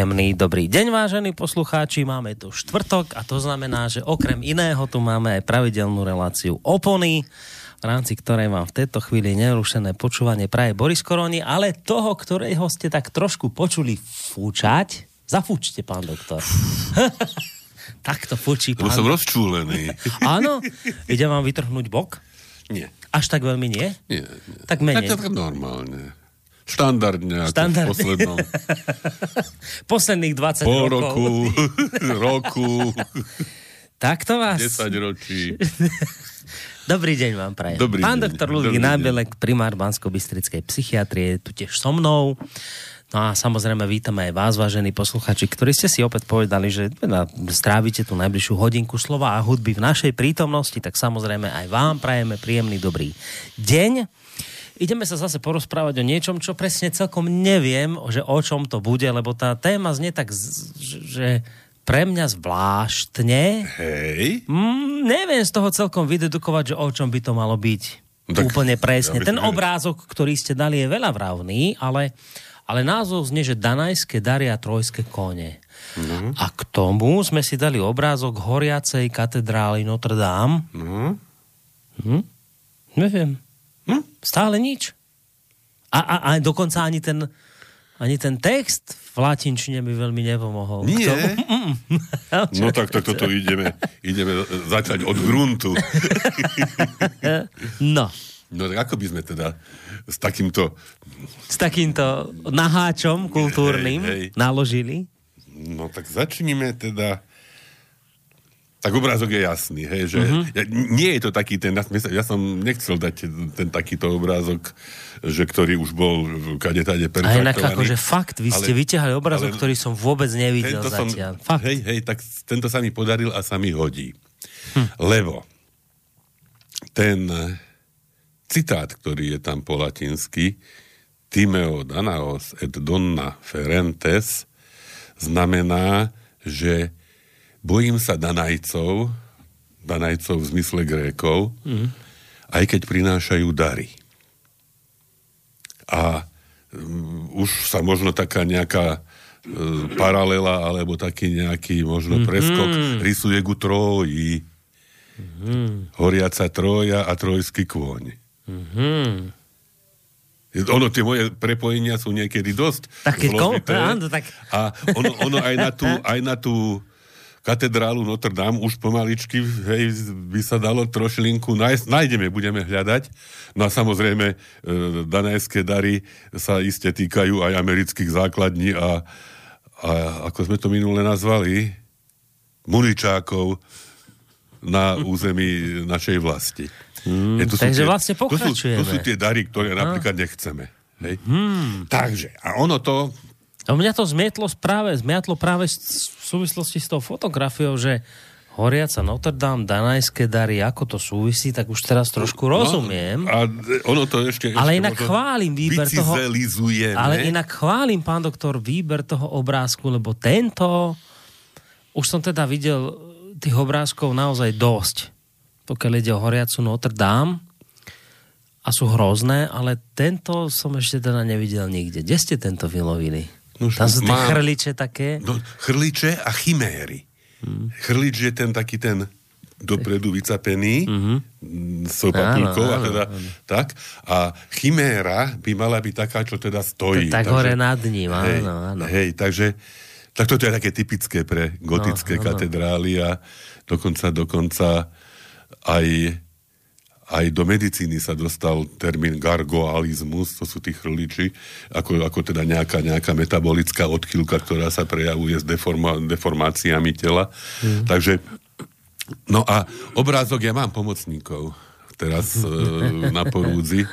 Príjemný dobrý deň, vážení poslucháči. Máme tu štvrtok a to znamená, že okrem iného tu máme aj pravidelnú reláciu Opony, v rámci ktorej vám v tejto chvíli nerušené počúvanie praje Boris Koroni, ale toho, ktorého ste tak trošku počuli fúčať, zafúčte, pán doktor. tak to fúči, pán. som rozčúlený. Áno? Ide vám vytrhnúť bok? Nie. Až tak veľmi nie? Nie. nie. Tak menej. Tak, tak normálne. Štandardne, Štandardne. v poslednom. Posledných 20 Pol rokov. roku, roku. Tak to vás... 10 ročí. Dobrý deň vám prajem. Dobrý Pán deň. doktor Ludvík Nábelek, primár Bansko-Bystrickej psychiatrie, je tu tiež so mnou. No a samozrejme vítame aj vás, vážení posluchači, ktorí ste si opäť povedali, že strávite tú najbližšiu hodinku slova a hudby v našej prítomnosti, tak samozrejme aj vám prajeme príjemný dobrý deň. Ideme sa zase porozprávať o niečom, čo presne celkom neviem, že o čom to bude, lebo tá téma znie tak, že pre mňa zvláštne. Hej. Mm, neviem z toho celkom vydedukovať, že o čom by to malo byť. No tak, Úplne presne. Ja Ten obrázok, ktorý ste dali, je veľa vravný, ale, ale názov znie, že Danajské dary a trojské kone. Mm. A k tomu sme si dali obrázok horiacej katedrály Notre Dame. Mm. Hm? Neviem. Hm? Stále nič. A, a, a dokonca ani ten, ani ten text v latinčine mi veľmi nepomohol. Nie. no tak, tak toto ideme, ideme začať od gruntu. no. No tak ako by sme teda s takýmto... S takýmto naháčom kultúrnym hej, hej. naložili? No tak začníme teda tak obrázok je jasný, hej, že uh-huh. ja, nie je to taký ten, ja som nechcel dať ten takýto obrázok, že ktorý už bol kade tade. A inak akože fakt, vy ste vyťahali obrázok, ale, ktorý som vôbec nevidel zatiaľ. Som, fakt. Hej, hej, tak tento sa mi podaril a sa mi hodí. Hm. Lebo ten citát, ktorý je tam po latinsky, Timeo Danaos et Donna Ferentes, znamená, že bojím sa Danajcov, Danajcov v zmysle Grékov, mm. aj keď prinášajú dary. A um, už sa možno taká nejaká uh, paralela alebo taký nejaký možno mm-hmm. preskok rysuje ku Troji. Mm-hmm. Horiaca Troja a Trojský kôň. Mm-hmm. Ono, tie moje prepojenia sú niekedy dosť Také zložité. Kom, tak... A ono, ono aj, na tú, aj na tú katedrálu Notre Dame už pomaličky hej, by sa dalo trošilinku nájsť. Nájdeme, budeme hľadať. No a samozrejme, e, danajské dary sa iste týkajú aj amerických základní a, a ako sme to minule nazvali, muničákov na území našej vlasti. Mm, to takže tie, vlastne pokračujeme. To sú, to sú tie dary, ktoré napríklad nechceme. Hej? Hmm. Takže, a ono to a mňa to zmietlo práve, zmiatlo práve v súvislosti s tou fotografiou, že horiaca Notre Dame, Danajské dary, ako to súvisí, tak už teraz trošku no, rozumiem. A ono to ešte... Ale ešte inak chválim výber toho... Ale inak chválim, pán doktor, výber toho obrázku, lebo tento... Už som teda videl tých obrázkov naozaj dosť, pokiaľ ide o horiacu Notre Dame a sú hrozné, ale tento som ešte teda nevidel nikde. Kde ste tento vylovili? No, Tam sú tie má... chrliče také? No, chrliče a chiméry. Hmm. Chrlič je ten taký ten dopredu vycapený mm-hmm. s papulkou a teda áno. tak. A chiméra by mala byť taká, čo teda stojí. Tak takže, hore nad ním, hej, áno, áno. Hej, takže tak toto je také typické pre gotické no, katedrály a dokonca, dokonca aj aj do medicíny sa dostal termín gargoalizmus, to sú tí chrliči, ako, ako teda nejaká, nejaká metabolická odchylka, ktorá sa prejavuje s deforma, deformáciami tela. Mm. Takže, no a obrázok ja mám pomocníkov teraz e, na porúdzi.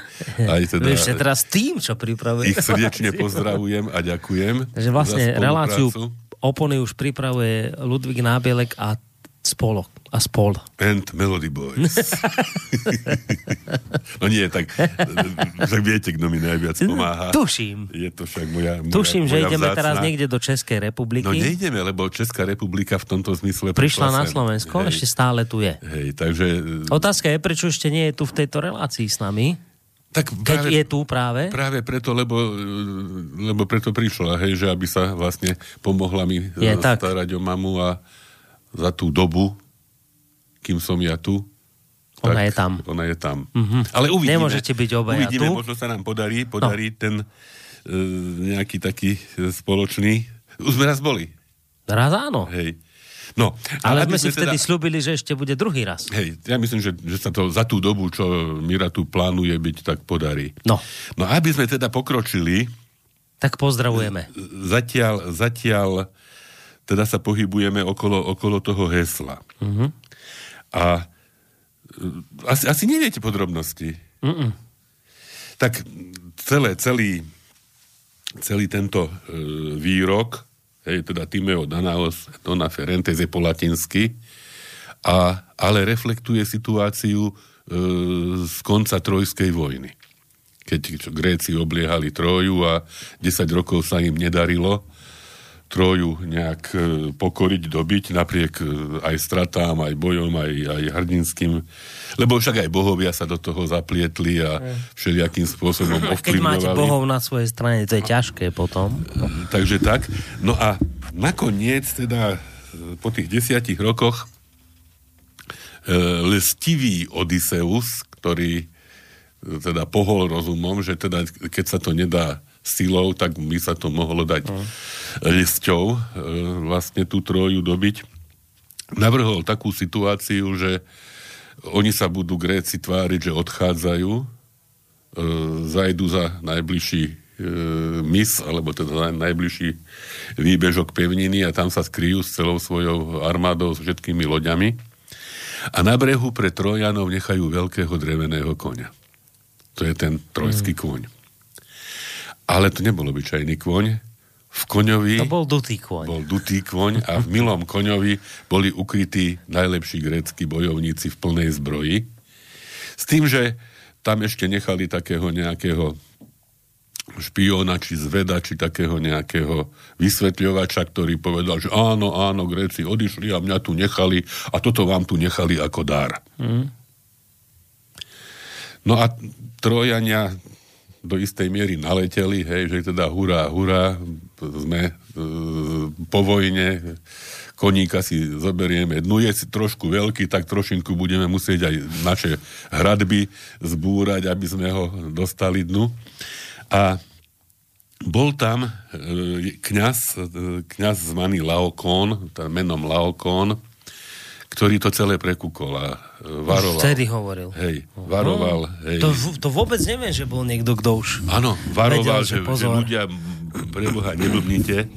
Aj teda, ešte teraz tým, čo pripravuje. Ich srdečne pozdravujem a ďakujem. Takže vlastne reláciu opony už pripravuje Ludvík Nábielek a spolo a spol. And Melody Boys. no nie, tak, tak viete, kto mi najviac pomáha. Tuším. Je to však moja, moja Tuším, moja že ideme vzácna. teraz niekde do Českej republiky. No nejdeme, lebo Česká republika v tomto zmysle prišla na Slovensko, ešte stále tu je. Hej, takže... Otázka je, prečo ešte nie je tu v tejto relácii s nami? Tak práve, Keď je tu práve? Práve preto, lebo, lebo preto prišla, hej, že aby sa vlastne pomohla mi je, starať tak. o mamu a za tú dobu, kým som ja tu, ona je tam. Ona je tam. Mm-hmm. Ale uvidíme. Nemôžete byť obaja uvidíme, tu. možno sa nám podarí, podarí no. ten uh, nejaký taký spoločný. Už sme raz boli. Raz áno. Hej. No, ale, ale sme si vtedy teda... slúbili, že ešte bude druhý raz. Hej, ja myslím, že, že sa to za tú dobu, čo Mira tu plánuje byť, tak podarí. No. No aby sme teda pokročili... Tak pozdravujeme. Zatiaľ, zatiaľ teda sa pohybujeme okolo, okolo toho hesla. Uh-huh. A asi, asi neviete podrobnosti. Uh-uh. Tak celé, celý, celý tento e, výrok hej, teda Timeo Danaos, Dona Ferentes je po latinsky, a, ale reflektuje situáciu e, z konca Trojskej vojny. Keď Gréci obliehali Troju a 10 rokov sa im nedarilo Troju nejak e, pokoriť, dobiť, napriek e, aj stratám, aj bojom, aj, aj hrdinským. Lebo však aj bohovia sa do toho zaplietli a všelijakým spôsobom ovplyvňovali. Keď máte bohov na svojej strane, to je ťažké potom. E, takže tak. No a nakoniec teda po tých desiatich rokoch lestivý Odysseus, ktorý teda pohol rozumom, že teda keď sa to nedá silou, tak by sa to mohlo dať mm. lisťou e, vlastne tú troju dobiť. Navrhol takú situáciu, že oni sa budú Gréci tváriť, že odchádzajú, e, zajdu za najbližší e, mis, alebo teda najbližší výbežok pevniny a tam sa skryjú s celou svojou armádou, s všetkými loďami. A na brehu pre Trojanov nechajú veľkého dreveného konia. To je ten trojský mm. kôň. Ale to nebol obyčajný kôň. V koňovi... To bol dutý kôň. Bol dutý kôň a v milom koňovi boli ukrytí najlepší grécky bojovníci v plnej zbroji. S tým, že tam ešte nechali takého nejakého špiona, či zveda, či takého nejakého vysvetľovača, ktorý povedal, že áno, áno, Gréci odišli a mňa tu nechali a toto vám tu nechali ako dar. Mm. No a Trojania do istej miery naleteli, hej, že teda hurá, hurá, sme e, po vojne, koníka si zoberieme. No je si trošku veľký, tak trošinku budeme musieť aj naše hradby zbúrať, aby sme ho dostali dnu. A bol tam e, kňaz, e, kňaz zvaný Laokón, menom Laokón, ktorý to celé prekúkol a e, varoval. Už vtedy hovoril. Hej, varoval. Uh, hej. To, to vôbec neviem, že bol niekto, kto už... Áno, varoval, vedel, že, že, že ľudia pre Boha neblbnite.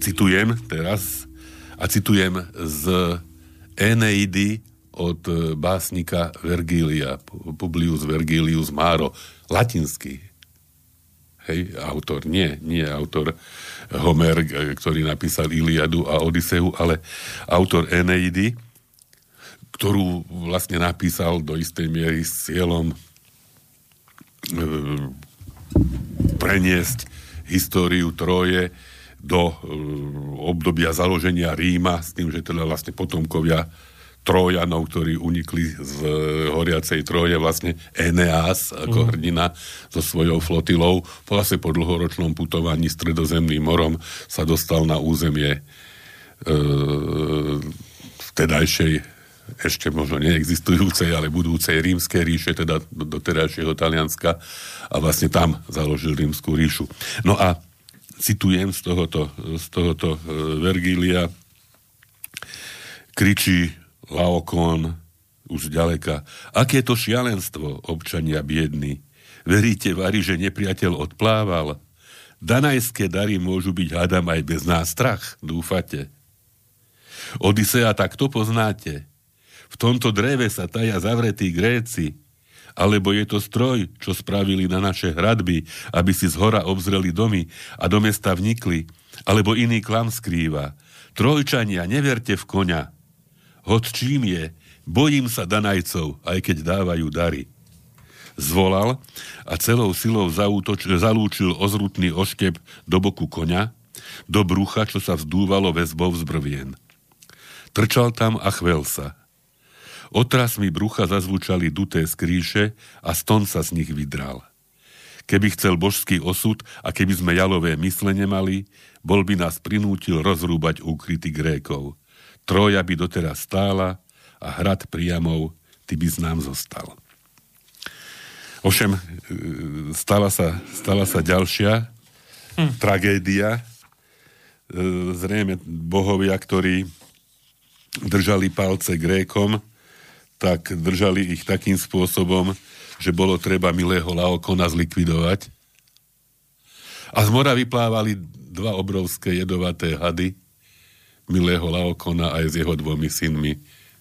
Citujem teraz a citujem z Eneidy od e, básnika Vergília, Publius Vergilius Máro, latinský. Hej, autor, nie, nie autor Homer, e, ktorý napísal Iliadu a Odiseu, ale autor Eneidy ktorú vlastne napísal do istej miery s cieľom e, preniesť históriu Troje do e, obdobia založenia Ríma, s tým, že teda vlastne potomkovia Trojanov, ktorí unikli z e, horiacej Troje, vlastne Eneas ako mm. hrdina so svojou flotilou, vlastne po dlhoročnom putovaní stredozemným morom sa dostal na územie e, vtedajšej ešte možno neexistujúcej, ale budúcej rímskej ríše, teda do terajšieho Talianska a vlastne tam založil rímskú ríšu. No a citujem z tohoto, z tohoto e, Vergília, kričí Laokon už ďaleka. Aké to šialenstvo, občania biední. Veríte, Vari, že nepriateľ odplával? Danajské dary môžu byť, hádam, aj bez nástrach, dúfate? Odisea takto poznáte. V tomto dreve sa taja zavretí Gréci, alebo je to stroj, čo spravili na naše hradby, aby si z hora obzreli domy a do mesta vnikli, alebo iný klam skrýva. Trojčania, neverte v koňa. Hod čím je, bojím sa Danajcov, aj keď dávajú dary. Zvolal a celou silou zautoč, zalúčil ozrutný oštep do boku koňa, do brucha, čo sa vzdúvalo väzbou z brvien. Trčal tam a chvel sa. Otras mi brucha zazvučali duté skríše a ston sa z nich vydral. Keby chcel božský osud a keby sme jalové mysle nemali, bol by nás prinútil rozrúbať úkryty Grékov. Troja by doteraz stála a hrad priamov, ty by z nám zostal. Ovšem, e, stala sa, stala sa ďalšia hm. tragédia. E, zrejme bohovia, ktorí držali palce Grékom, tak držali ich takým spôsobom, že bolo treba milého Laokona zlikvidovať. A z mora vyplávali dva obrovské jedovaté hady. Milého Laokona aj s jeho dvomi synmi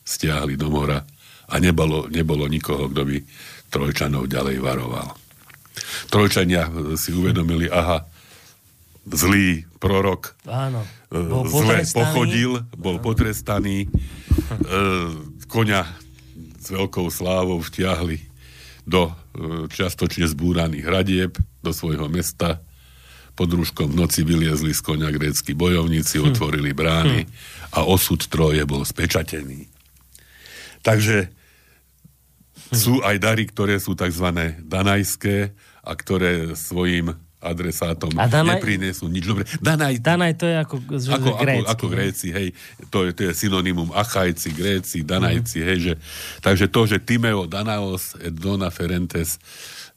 stiahli do mora a nebolo, nebolo nikoho, kto by Trojčanov ďalej varoval. Trojčania si uvedomili, aha, zlý prorok Áno, e, zle pochodil, bol Áno. potrestaný, e, koňa s veľkou slávou vtiahli do e, čiastočne zbúraných hradieb, do svojho mesta. Pod rúškom v noci vyliezli z konia grécky bojovníci, hm. otvorili brány hm. a osud troje bol spečatený. Takže hm. sú aj dary, ktoré sú tzv. danajské a ktoré svojim adresátom a Danaj... neprinesú nič dobré. Danaj... Danaj to je ako, že, ako, grécky, ako, ako Gréci, hej. To je, to je synonymum Achajci, Gréci, Danajci, mm. hej. Že, takže to, že Timeo Danaos Dona Ferentes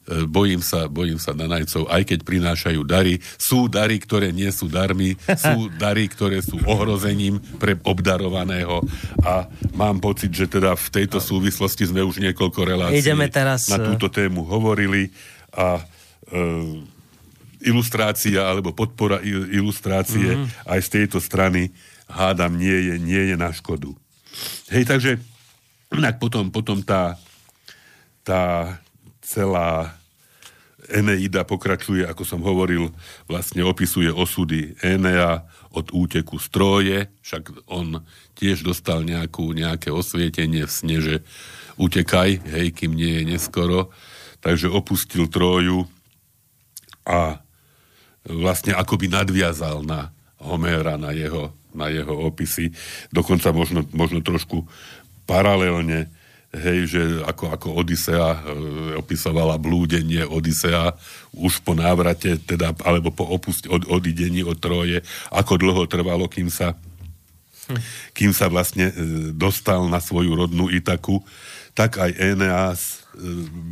e, bojím sa, bojím sa Danajcov, aj keď prinášajú dary. Sú dary, ktoré nie sú darmi, sú dary, ktoré sú ohrozením pre obdarovaného a mám pocit, že teda v tejto súvislosti sme už niekoľko relácií Ideme teraz... na túto tému hovorili a e, ilustrácia alebo podpora ilustrácie mm-hmm. aj z tejto strany hádam nie je, nie je na škodu. Hej, takže inak potom, potom tá, tá celá Eneida pokračuje, ako som hovoril, vlastne opisuje osudy Enea od úteku z Troje, však on tiež dostal nejakú, nejaké osvietenie v sneže utekaj, hej, kým nie je neskoro. Takže opustil Troju a vlastne akoby nadviazal na Homéra, na jeho, na jeho opisy. Dokonca možno, možno trošku paralelne, hej, že ako, ako Odisea e, opisovala blúdenie Odisea už po návrate, teda, alebo po opust, od, odidení od Troje, ako dlho trvalo, kým sa, kým sa vlastne e, dostal na svoju rodnú Itaku, tak aj Eneas e,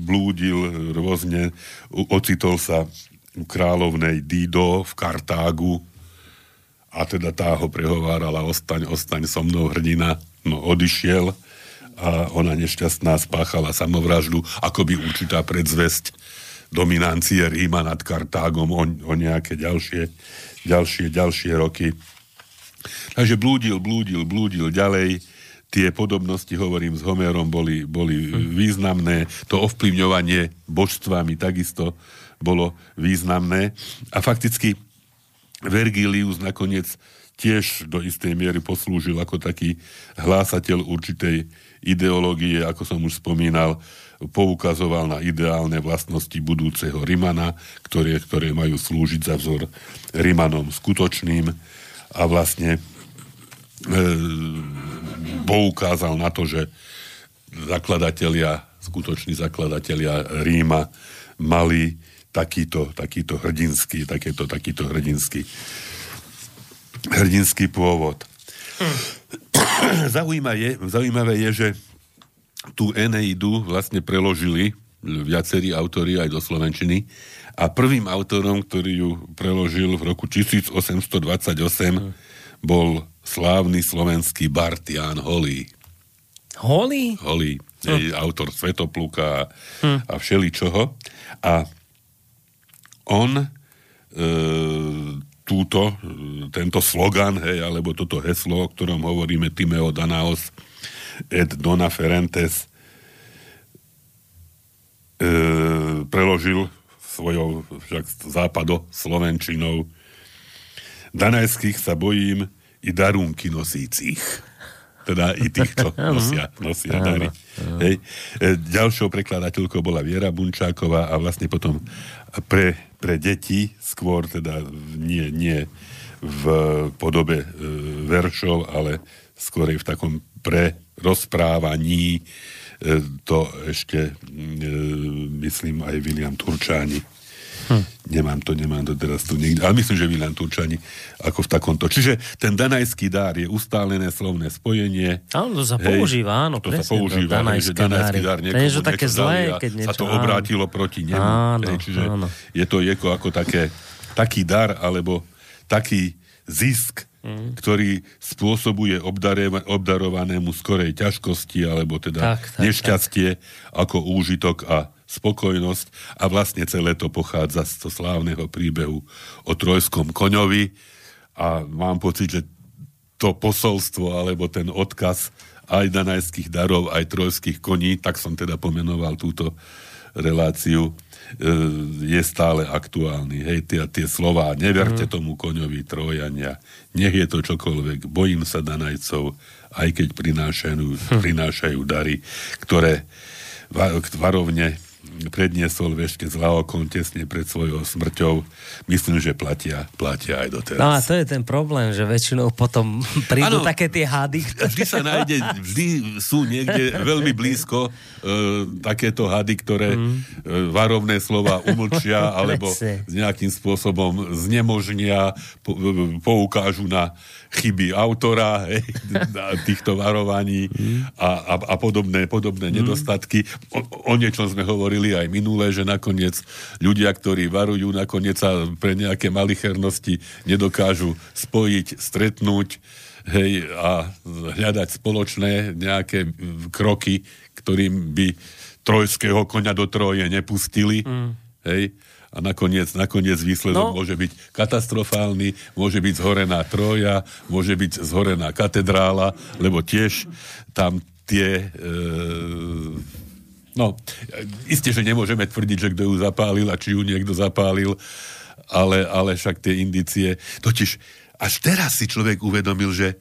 blúdil rôzne, ocitol sa kráľovnej Dido v Kartágu a teda tá ho prehovárala ostaň, ostaň so mnou hrdina, no odišiel a ona nešťastná spáchala samovraždu, by určitá predzvesť dominancie Ríma nad Kartágom o, o nejaké ďalšie, ďalšie, ďalšie roky. Takže blúdil, blúdil, blúdil ďalej. Tie podobnosti, hovorím, s Homérom boli, boli hm. významné. To ovplyvňovanie božstvami takisto bolo významné. A fakticky Vergilius nakoniec tiež do istej miery poslúžil ako taký hlásateľ určitej ideológie, ako som už spomínal, poukazoval na ideálne vlastnosti budúceho Rimana, ktoré, ktoré majú slúžiť za vzor Rimanom skutočným a vlastne e, poukázal na to, že zakladatelia, skutoční zakladatelia Ríma mali takýto, takýto hrdinský, takéto, takýto hrdinský, hrdinský pôvod. Hm. Zaujímavé, je, zaujímavé je, že tú Eneidu vlastne preložili viacerí autori aj do Slovenčiny a prvým autorom, ktorý ju preložil v roku 1828 hm. bol slávny slovenský Bart Jan Holý. Holý? Holý, hm. autor Svetopluka hm. a všeličoho. A on e, túto, tento slogan, hej, alebo toto heslo, o ktorom hovoríme Timeo Danaos et Dona Ferentes, e, preložil svojou však západo slovenčinou. Danajských sa bojím i darunky nosícich. Teda i týchto nosia, nosia dary. Hej. E, ďalšou prekladateľkou bola Viera Bunčáková a vlastne potom pre, pre deti, skôr teda nie, nie v podobe e, veršov, ale skôr v takom pre rozprávaní. To ešte, myslím, aj William Turčáni Hm. Nemám to, nemám to teraz tu niekde. Ale myslím, že Milan Turčani ako v takomto. Čiže ten danajský dár je ustálené slovné spojenie. Áno, to sa hej, používa, áno. To sa používa, to hej, že danajský dár niekomu to také zlé, keď niečo, sa to obrátilo áno. proti nemu. Áno, hej, čiže áno. je to jeko ako také, taký dar, alebo taký zisk, mm. ktorý spôsobuje obdarovanému skorej ťažkosti, alebo teda tak, tak, nešťastie tak. ako úžitok a spokojnosť a vlastne celé to pochádza z toho slávneho príbehu o trojskom koňovi a mám pocit, že to posolstvo alebo ten odkaz aj danajských darov, aj trojských koní, tak som teda pomenoval túto reláciu, e, je stále aktuálny. Hej, tie, tie slova, neverte mm. tomu koňovi trojania, nech je to čokoľvek, bojím sa danajcov, aj keď prinášajú, hm. prinášajú dary, ktoré varovne predniesol Veške z Laokon tesne pred svojou smrťou. Myslím, že platia, platia aj doteraz. No a to je ten problém, že väčšinou potom prídu ano, také tie hady. Vždy sa nájde, vždy sú niekde veľmi blízko uh, takéto hady, ktoré mm. uh, varovné slova umlčia alebo s nejakým spôsobom znemožnia, po, uh, poukážu na chyby autora hej, týchto varovaní a, a, a podobné, podobné mm. nedostatky. O, o niečom sme hovorili aj minulé, že nakoniec ľudia, ktorí varujú, nakoniec sa pre nejaké malichernosti nedokážu spojiť, stretnúť hej, a hľadať spoločné nejaké kroky, ktorým by trojského koňa do troje nepustili. Mm. Hej a nakoniec, nakoniec výsledok no. môže byť katastrofálny, môže byť zhorená Troja, môže byť zhorená katedrála, lebo tiež tam tie... E, no, isté, že nemôžeme tvrdiť, že kto ju zapálil a či ju niekto zapálil, ale, ale však tie indície... Totiž až teraz si človek uvedomil, že e,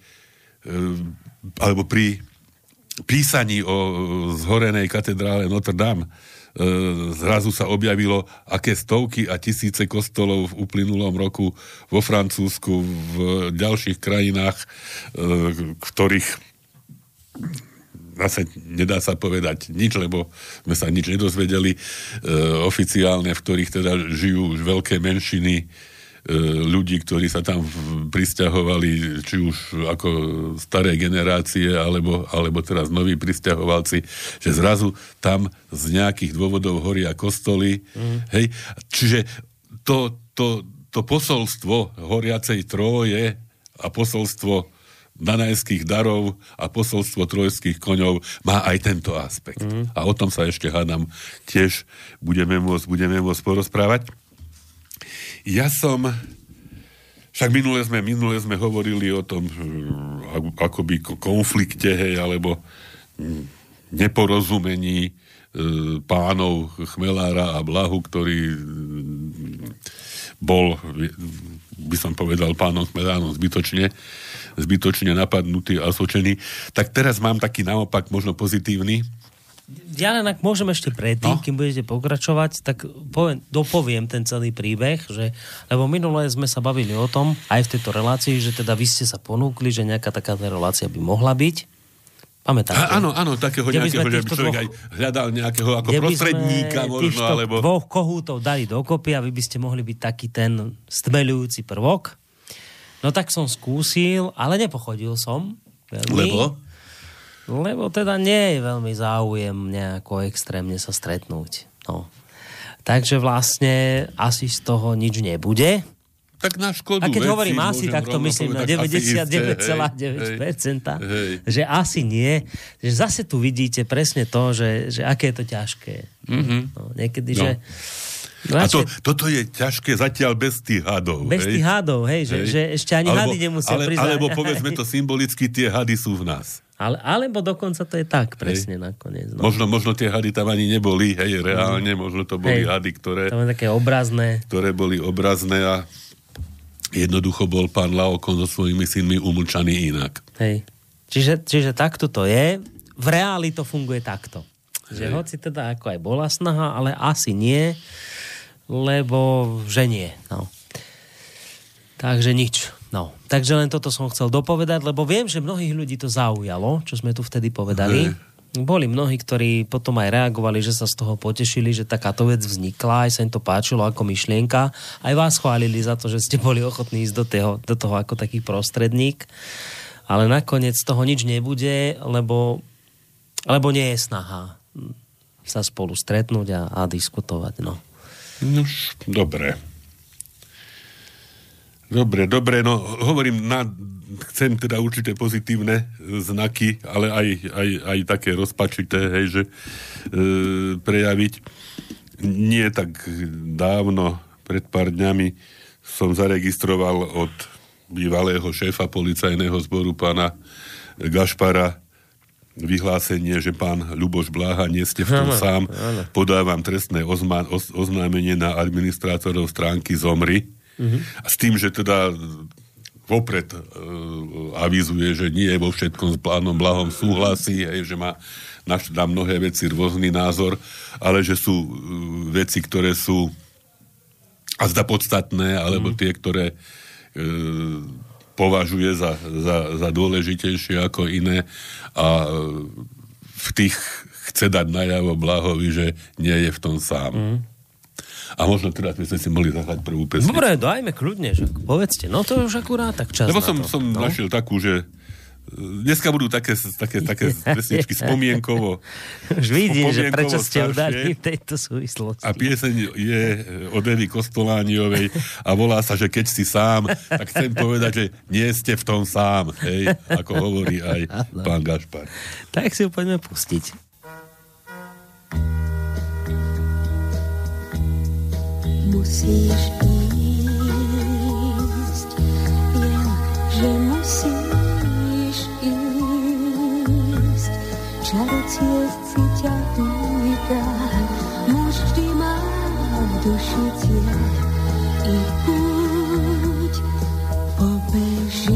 alebo pri písaní o zhorenej katedrále Notre Dame E, zrazu sa objavilo, aké stovky a tisíce kostolov v uplynulom roku vo Francúzsku, v ďalších krajinách, ktorých zase nedá sa povedať nič, lebo sme sa nič nedozvedeli e, oficiálne, v ktorých teda žijú už veľké menšiny E, ľudí, ktorí sa tam pristahovali, či už ako staré generácie, alebo, alebo teraz noví pristahovalci, že zrazu tam z nejakých dôvodov horia kostoly. Mm. Hej? Čiže to, to, to posolstvo horiacej troje a posolstvo danajských darov a posolstvo trojských koňov má aj tento aspekt. Mm. A o tom sa ešte hádam tiež budeme môcť, budeme môcť porozprávať. Ja som... Však minule sme, minule sme hovorili o tom hm, akoby konflikte, hej, alebo hm, neporozumení e, pánov Chmelára a Blahu, ktorý hm, bol, by som povedal, pánom Chmelárom zbytočne, zbytočne napadnutý a sočený. Tak teraz mám taký naopak možno pozitívny ja len ak môžem ešte predtým, no. kým budete pokračovať, tak poviem, dopoviem ten celý príbeh, že, lebo minulé sme sa bavili o tom, aj v tejto relácii, že teda vy ste sa ponúkli, že nejaká takáto relácia by mohla byť. Pamätáte? A, áno, áno, takého nejakého, že by človek dvoch, aj hľadal nejakého ako prostredníka možno, alebo... dvoch kohútov dali dokopy a vy by ste mohli byť taký ten stmelujúci prvok. No tak som skúsil, ale nepochodil som. Veľmi. Lebo? Lebo teda nie je veľmi záujem nejako extrémne sa stretnúť. No. Takže vlastne asi z toho nič nebude. Tak na škodu A keď veci, hovorím asi, tak to myslím na 99,9%, že asi nie. Že zase tu vidíte presne to, že, že aké je to ťažké. Mm-hmm. No, niekedy, no. že a to, toto je ťažké zatiaľ bez tých hadov. Bez hej? tých hadov, hej, hej. Že, že ešte ani alebo, hady nemusia ale, priznať. Alebo povedzme to symbolicky, tie hady sú v nás. Ale, alebo dokonca to je tak presne hej. nakoniec. No. Možno, možno tie hady tam ani neboli, hej, reálne, mm. možno to boli hej. hady, ktoré... To také obrazné. Ktoré boli obrazné a jednoducho bol pán Laokon so svojimi synmi umlčaný inak. Hej. Čiže, čiže takto to je. V reáli to funguje takto. Že hoci teda ako aj bola snaha, ale asi nie lebo že nie. No. Takže nič. No, takže len toto som chcel dopovedať, lebo viem, že mnohých ľudí to zaujalo, čo sme tu vtedy povedali. Hey. Boli mnohí, ktorí potom aj reagovali, že sa z toho potešili, že takáto vec vznikla, aj sa im to páčilo ako myšlienka. Aj vás chválili za to, že ste boli ochotní ísť do toho, do toho ako taký prostredník. Ale nakoniec z toho nič nebude, lebo, lebo nie je snaha sa spolu stretnúť a, a diskutovať. No. No, dobre. Dobre, dobre, no hovorím na chcem teda určité pozitívne znaky, ale aj, aj, aj také rozpačité, hej, že e, prejaviť. Nie tak dávno, pred pár dňami, som zaregistroval od bývalého šéfa policajného zboru pána Gašpara vyhlásenie, že pán Ľuboš Bláha, nie ste v tom sám, áno. podávam trestné ozma, oz, oznámenie na administrátorov stránky Zomry. Uh-huh. A s tým, že teda vopred uh, avizuje, že nie vo všetkom s plánom Blahom súhlasí, hej, že má na, na mnohé veci rôzny názor, ale že sú uh, veci, ktoré sú a zda podstatné, alebo mm. tie, ktoré uh, považuje za, za, za dôležitejšie ako iné a uh, v tých chce dať najavo Blahovi, že nie je v tom sám. Mm. A možno teraz by sme si mohli zahrať prvú pesničku. Dobre, dajme kľudne, že povedzte. No to je už akurát tak čas Lebo som, som no? našiel takú, že e, Dneska budú také, také, také pesničky spomienkovo. Už vidím, že prečo ste ju dali v tejto súvislosti. A pieseň je od Evy Kostolániovej a volá sa, že keď si sám, tak chcem povedať, že nie ste v tom sám, hej, ako hovorí aj pán Gašpar. Tak si ju poďme pustiť. Musíš ísť, jen, že musíš ísť. Čarociesci ťa pýta, muž vždy má v duši cieľ i púť pobežíš,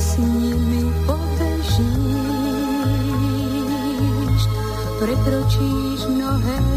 s nimi pobežíš, prekročíš mnohé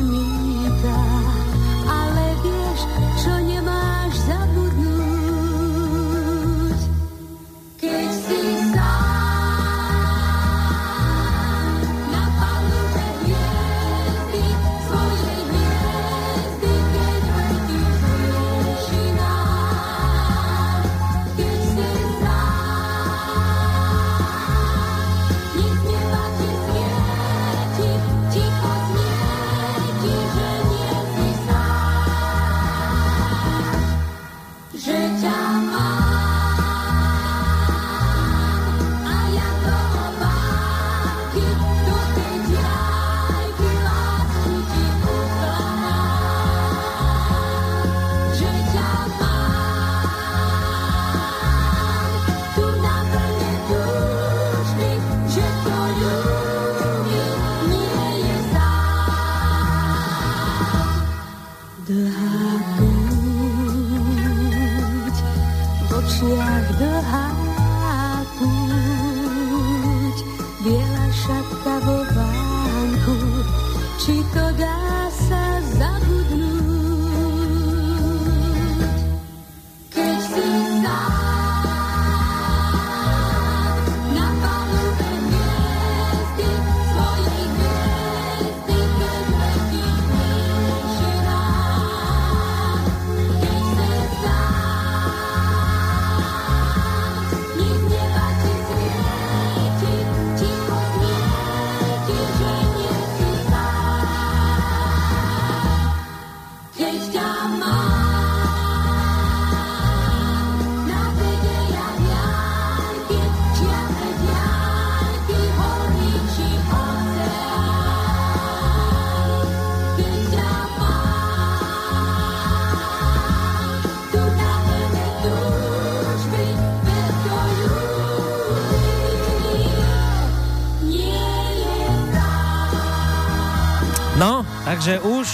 Takže už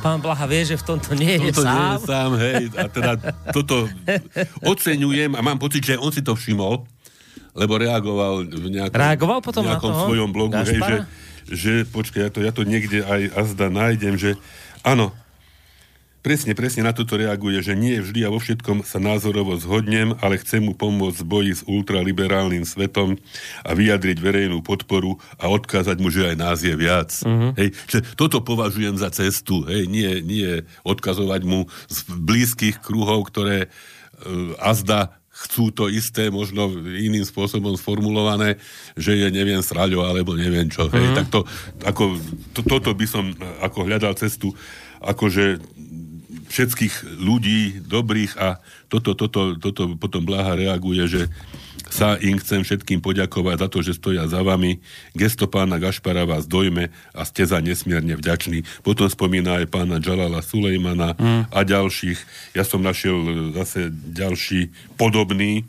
pán Blaha vie, že v tomto nie je tomto sám. Nie je sám, hej. A teda toto oceňujem a mám pocit, že on si to všimol, lebo reagoval v nejakom, reagoval potom nejakom na toho? svojom blogu, hej, že, že počkaj, ja to, ja to niekde aj azda nájdem, že áno, presne, presne na toto reaguje, že nie vždy a vo všetkom sa názorovo zhodnem, ale chcem mu pomôcť v boji s ultraliberálnym svetom a vyjadriť verejnú podporu a odkázať mu, že aj nás je viac. Uh-huh. Hej, že toto považujem za cestu, hej, nie, nie odkazovať mu z blízkych kruhov, ktoré uh, azda chcú to isté, možno iným spôsobom sformulované, že je neviem sraľo, alebo neviem čo. Hej. Mhm. Tak to, ako, to, toto by som ako hľadal cestu, akože všetkých ľudí dobrých a toto, toto, toto potom Blaha reaguje, že sa im chcem všetkým poďakovať za to, že stoja za vami. Gesto pána Gašpara vás dojme a ste za nesmierne vďační. Potom spomína aj pána Džalala Sulejmana mm. a ďalších. Ja som našiel zase ďalší podobný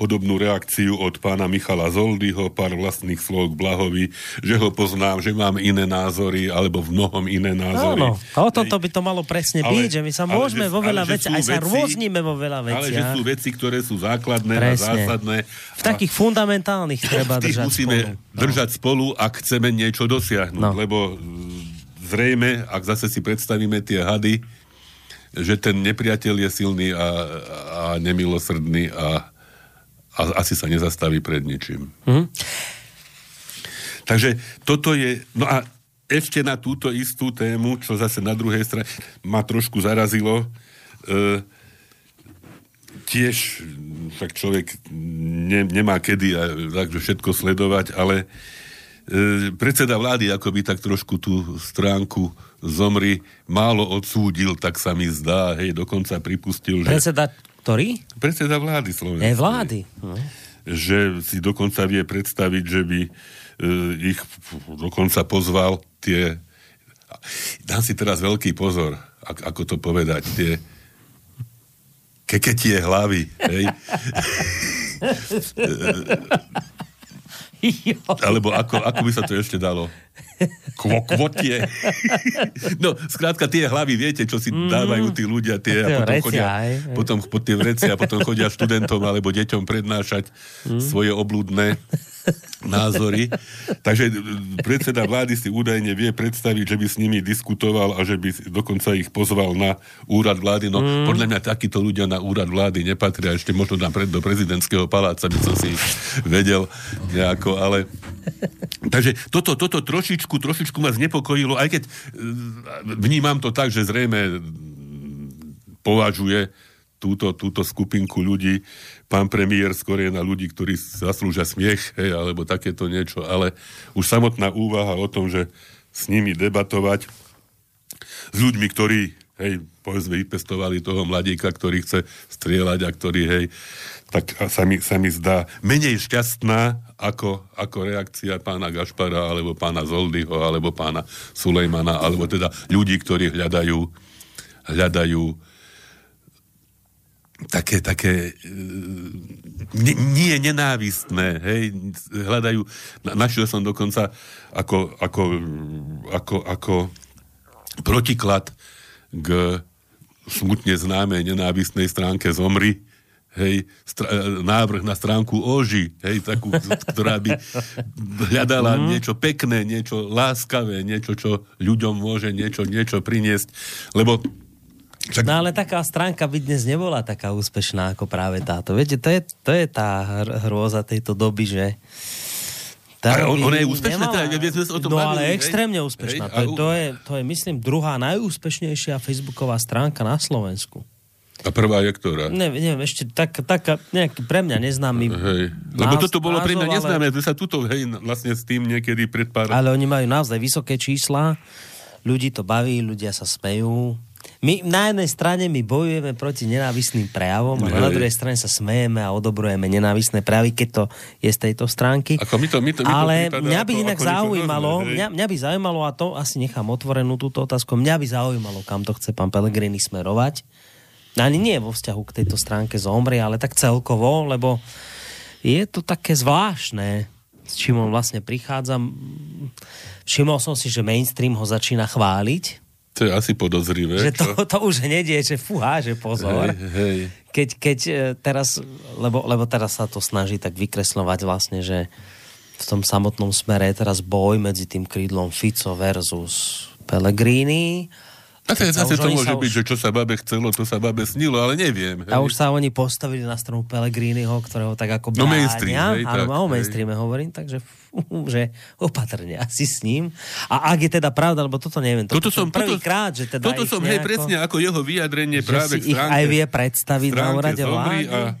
podobnú reakciu od pána Michala Zoldyho, pár vlastných slov k Blahovi, že ho poznám, že mám iné názory, alebo v mnohom iné názory. Áno, a o tomto by to malo presne ale, byť, že my sa môžeme že, vo veľa veci, aj sa rôznime vo veľa veciach. Ale že sú veci, ktoré sú základné presne. a zásadné. V takých fundamentálnych treba držať musíme spolu. No. držať spolu, ak chceme niečo dosiahnuť, no. lebo zrejme, ak zase si predstavíme tie hady, že ten nepriateľ je silný a, a nemilosrdný a a asi sa nezastaví pred ničím. Mm. Takže toto je... No a ešte na túto istú tému, čo zase na druhej strane ma trošku zarazilo, e, tiež však človek ne, nemá kedy a, takže všetko sledovať, ale e, predseda vlády akoby tak trošku tú stránku zomri málo odsúdil, tak sa mi zdá, hej, dokonca pripustil, že... Predseda ktorý? Predseda vlády Slovenskej. Je vlády. No. Že si dokonca vie predstaviť, že by e, ich dokonca pozval tie... Dám si teraz veľký pozor, ak, ako to povedať, tie keketie hlavy, hej? Alebo ako, ako by sa to ešte dalo? Kvo, kvotie. no, skrátka tie hlavy, viete, čo si mm. dávajú tí ľudia, tie, a potom chodia, potom pod tie vreci a potom chodia študentom alebo deťom prednášať mm. svoje oblúdne názory. Takže predseda vlády si údajne vie predstaviť, že by s nimi diskutoval a že by dokonca ich pozval na úrad vlády. No mm. podľa mňa takíto ľudia na úrad vlády nepatria. Ešte možno tam pred do prezidentského paláca by som si vedel nejako, ale... Takže toto, toto trošičku, trošičku ma znepokojilo, aj keď e, vnímam to tak, že zrejme považuje túto, túto skupinku ľudí. Pán premiér skôr je na ľudí, ktorí zaslúžia smiech, hej, alebo takéto niečo, ale už samotná úvaha o tom, že s nimi debatovať, s ľuďmi, ktorí, hej, povedzme, vypestovali toho mladíka, ktorý chce strieľať a ktorý, hej, tak sa mi, sa mi zdá menej šťastná ako, ako reakcia pána Gašpara, alebo pána Zoldyho, alebo pána Sulejmana, alebo teda ľudí, ktorí hľadajú, hľadajú také, také nie, nie nenávistné, hej, hľadajú, našiel som dokonca ako, ako, ako, ako protiklad k smutne známej nenávistnej stránke Zomri, hej, str- návrh na stránku Oži, hej, takú, ktorá by hľadala mm. niečo pekné, niečo láskavé, niečo, čo ľuďom môže niečo, niečo priniesť, lebo však... No ale taká stránka by dnes nebola taká úspešná ako práve táto. Viete, to je, to je tá hrôza tejto doby, že tá on, ona je úspešná? Nemala... Teda, o tom no bavili, ale hej? extrémne úspešná. Hej? To, je, to, je, to je, myslím, druhá najúspešnejšia facebooková stránka na Slovensku. A prvá je ktorá? Ne, neviem, ešte tak, tak nejaký pre mňa neznámy hej. Lebo toto bolo pre mňa neznáme, ale... sa tuto, hej, vlastne s tým niekedy pred pár... Ale oni majú naozaj vysoké čísla, ľudí to baví, ľudia sa smejú, my na jednej strane my bojujeme proti nenávistným prejavom a na druhej strane sa smejeme a odobrujeme nenávistné prejavy, keď to je z tejto stránky. Ako my to, my to, my Ale to mňa by inak zaujímalo, mňa, mňa by zaujímalo, a to asi nechám otvorenú túto otázku, mňa by zaujímalo, kam to chce pán Pelegrini smerovať. Ani nie vo vzťahu k tejto stránke zomri, ale tak celkovo, lebo je to také zvláštne, s čím on vlastne prichádza. Všimol som si, že mainstream ho začína chváliť, to je asi podozrivé. Že to, to už nedie, že fúha, že pozor. Hej, hej. Keď, keď e, teraz, lebo, lebo teraz sa to snaží tak vykreslovať vlastne, že v tom samotnom smere je teraz boj medzi tým krídlom Fico versus Pellegrini A to, zase to môže byť, už... že čo sa babe chcelo, to sa babe snilo, ale neviem. A už sa oni postavili na stranu Pelegriniho, ktorého tak ako bránia. No mainstream, hej, Áno, tak, o mainstreame hej. hovorím, takže fú, že opatrne asi s ním. A ak je teda pravda, lebo toto neviem, toto, toto som prvýkrát, že teda Toto som, nejako, hej, presne ako jeho vyjadrenie práve si ich aj vie predstaviť na úrade vlády. A...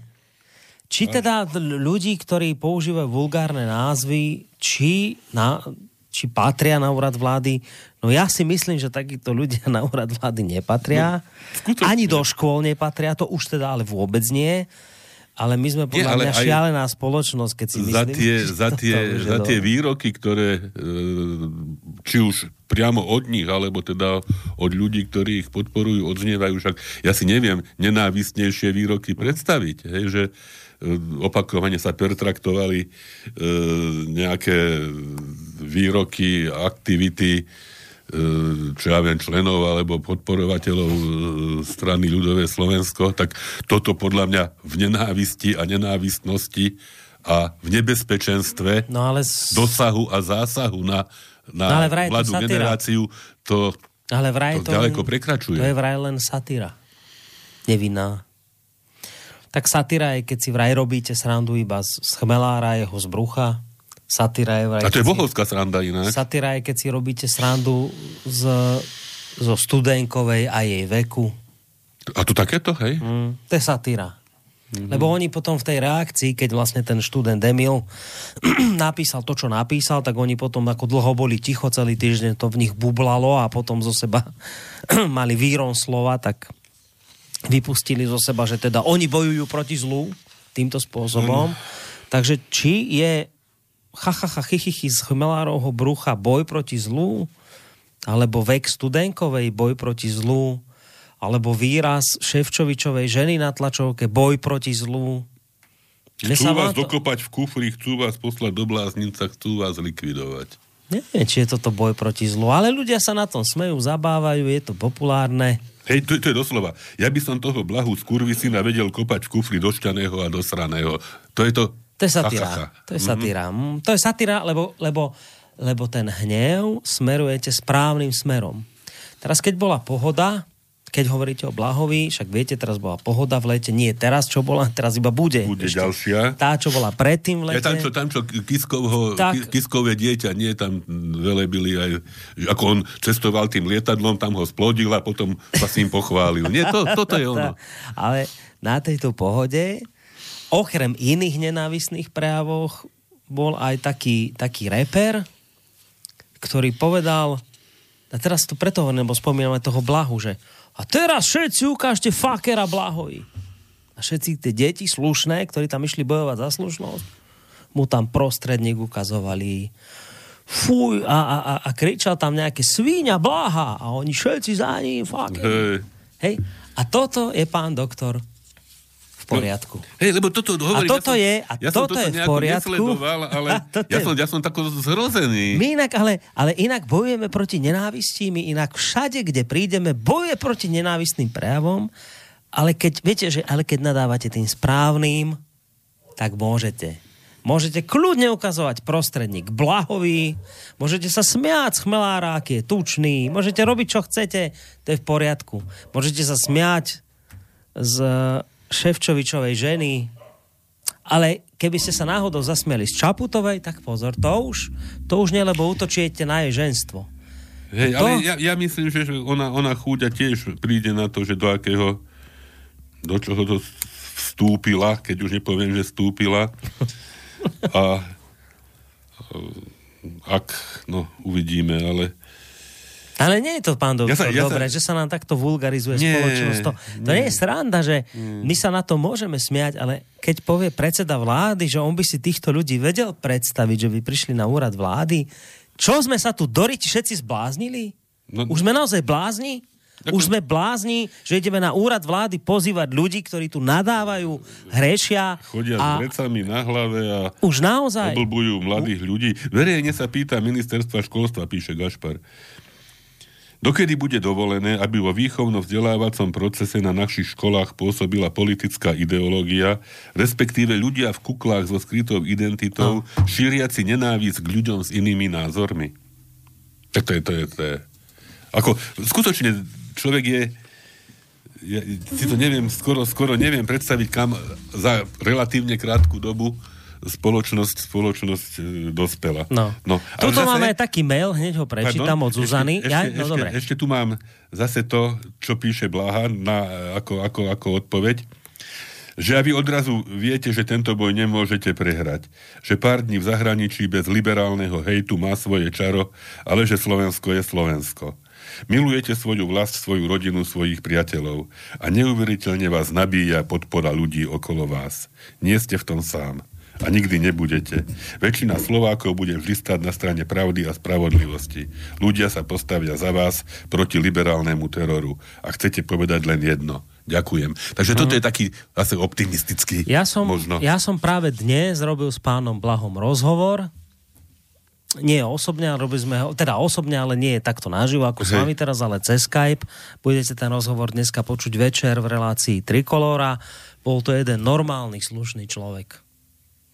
Či teda ľudí, ktorí používajú vulgárne názvy, či na, či patria na úrad vlády. No ja si myslím, že takíto ľudia na úrad vlády nepatria. No, Ani do škôl nepatria, to už teda ale vôbec nie. Ale my sme podľa nie, mňa šialená spoločnosť, keď si myslím, za tie, za tie, za tie výroky, ktoré e, či už priamo od nich, alebo teda od ľudí, ktorí ich podporujú, odznievajú, však ja si neviem nenávistnejšie výroky predstaviť, hej, že E, opakovane sa pertraktovali e, nejaké výroky, aktivity, čo ja viem, členov alebo podporovateľov strany ľudové Slovensko, tak toto podľa mňa v nenávisti a nenávistnosti a v nebezpečenstve no ale s... dosahu a zásahu na, na no ale mladú generáciu to, ale vraj to, to ďaleko prekračuje. To je vraj len satíra. Nevinná tak satyra je, keď si vraj robíte srandu iba z, z chmelára, jeho z brucha. Satyra je vraj... A to je bohovská sranda iná. Satyra je, keď si robíte srandu z, zo studenkovej a jej veku. A tu takéto, hej? Mm, to je satyra. Mm-hmm. Lebo oni potom v tej reakcii, keď vlastne ten študent Emil napísal to, čo napísal, tak oni potom ako dlho boli ticho celý týždeň, to v nich bublalo a potom zo seba mali výron slova, tak vypustili zo seba, že teda oni bojujú proti zlu týmto spôsobom. Mm. Takže či je chachacha chichychy z chmelárovho brucha boj proti zlu, alebo vek studenkovej boj proti zlu, alebo výraz Ševčovičovej ženy na tlačovke boj proti zlu. Chcú vás to... dokopať v kufri, chcú vás poslať do bláznica, chcú vás likvidovať. Neviem, či je toto boj proti zlu, ale ľudia sa na tom smejú, zabávajú, je to populárne. Hej, to, to je doslova. Ja by som toho blahu z kurvisina vedel kopať v kufri došťaného a dosraného. To je to... To je satíra. To je satíra. Mm-hmm. To je satíra, lebo, lebo, lebo ten hnev smerujete správnym smerom. Teraz, keď bola pohoda, keď hovoríte o Blahovi, však viete, teraz bola pohoda v lete, nie teraz, čo bola, teraz iba bude. Bude ešte. ďalšia. Tá, čo bola predtým v lete. Ja, tam, čo, tam, čo Kiskovho, tak, Kiskové dieťa, nie tam velebili aj, ako on cestoval tým lietadlom, tam ho splodil a potom sa s ním pochválil. Nie, to, toto je ono. Ale na tejto pohode, okrem iných nenávisných prejavoch, bol aj taký, taký reper, ktorý povedal, a teraz to preto hovorím, lebo spomíname toho Blahu, že a teraz všetci ukážte fakera Blahovi. A všetci tie deti slušné, ktorí tam išli bojovať za slušnosť, mu tam prostredník ukazovali. Fuj, a, a, a, a kričal tam nejaké svíňa Blaha a oni všetci za ním, faker. Hej. Hej. A toto je pán doktor poriadku. No, hej, lebo toto hovorím, a toto ja je, a ja toto je v poriadku. ale ja, som, ja som tako zrozený. My inak, ale, ale inak bojujeme proti nenávisti, my inak všade, kde prídeme, bojuje proti nenávistným prejavom, ale keď, viete, že ale keď nadávate tým správnym, tak môžete. Môžete kľudne ukazovať prostredník blahový, môžete sa smiať z chmelára, aký je tučný, môžete robiť, čo chcete, to je v poriadku. Môžete sa smiať z Ševčovičovej ženy, ale keby ste sa náhodou zasmieli z Čaputovej, tak pozor, to už, to už nie, lebo útočíte na jej ženstvo. Hej, to... ale ja, ja myslím, že ona, ona chúďa tiež príde na to, že do akého, do čoho to vstúpila, keď už nepoviem, že vstúpila. A ak, no, uvidíme, ale ale nie je to, pán doktor, ja sa, ja dobre, sa... že sa nám takto vulgarizuje nie, spoločnosť. To, to nie. nie je sranda, že nie. my sa na to môžeme smiať, ale keď povie predseda vlády, že on by si týchto ľudí vedel predstaviť, že by prišli na úrad vlády, čo sme sa tu doriť všetci zbláznili? No, Už sme naozaj blázni? Ako... Už sme blázni, že ideme na úrad vlády pozývať ľudí, ktorí tu nadávajú, hrešia. Chodia a... s vecami na hlave a už naozaj oblbujú mladých ľudí. Verejne sa pýta ministerstva školstva, píše Gašpar. Dokedy bude dovolené, aby vo výchovno-vzdelávacom procese na našich školách pôsobila politická ideológia, respektíve ľudia v kuklách so skrytou identitou, no. šíriaci nenávisť k ľuďom s inými názormi? Tak to je, to je, to je. Ako, skutočne človek je, ja, si to neviem, skoro, skoro neviem predstaviť, kam za relatívne krátku dobu spoločnosť, spoločnosť e, dospela. No. no. Tuto zase, máme taký mail, hneď ho prečítam pardon, od Zuzany. Ešte, ja? no, ešte, ešte tu mám zase to, čo píše Blaha na, ako, ako, ako odpoveď že a vy odrazu viete, že tento boj nemôžete prehrať. Že pár dní v zahraničí bez liberálneho hejtu má svoje čaro, ale že Slovensko je Slovensko. Milujete svoju vlast, svoju rodinu, svojich priateľov a neuveriteľne vás nabíja podpora ľudí okolo vás. Nie ste v tom sám a nikdy nebudete. Väčšina Slovákov bude vždy stať na strane pravdy a spravodlivosti. Ľudia sa postavia za vás proti liberálnemu teroru. A chcete povedať len jedno. Ďakujem. Takže toto je taký zase optimistický ja som, možno. Ja som práve dnes robil s pánom Blahom rozhovor, nie osobne, robili sme ho, teda osobne, ale nie je takto naživo ako Hej. s vami teraz, ale cez Skype. Budete ten rozhovor dneska počuť večer v relácii Trikolora. Bol to jeden normálny, slušný človek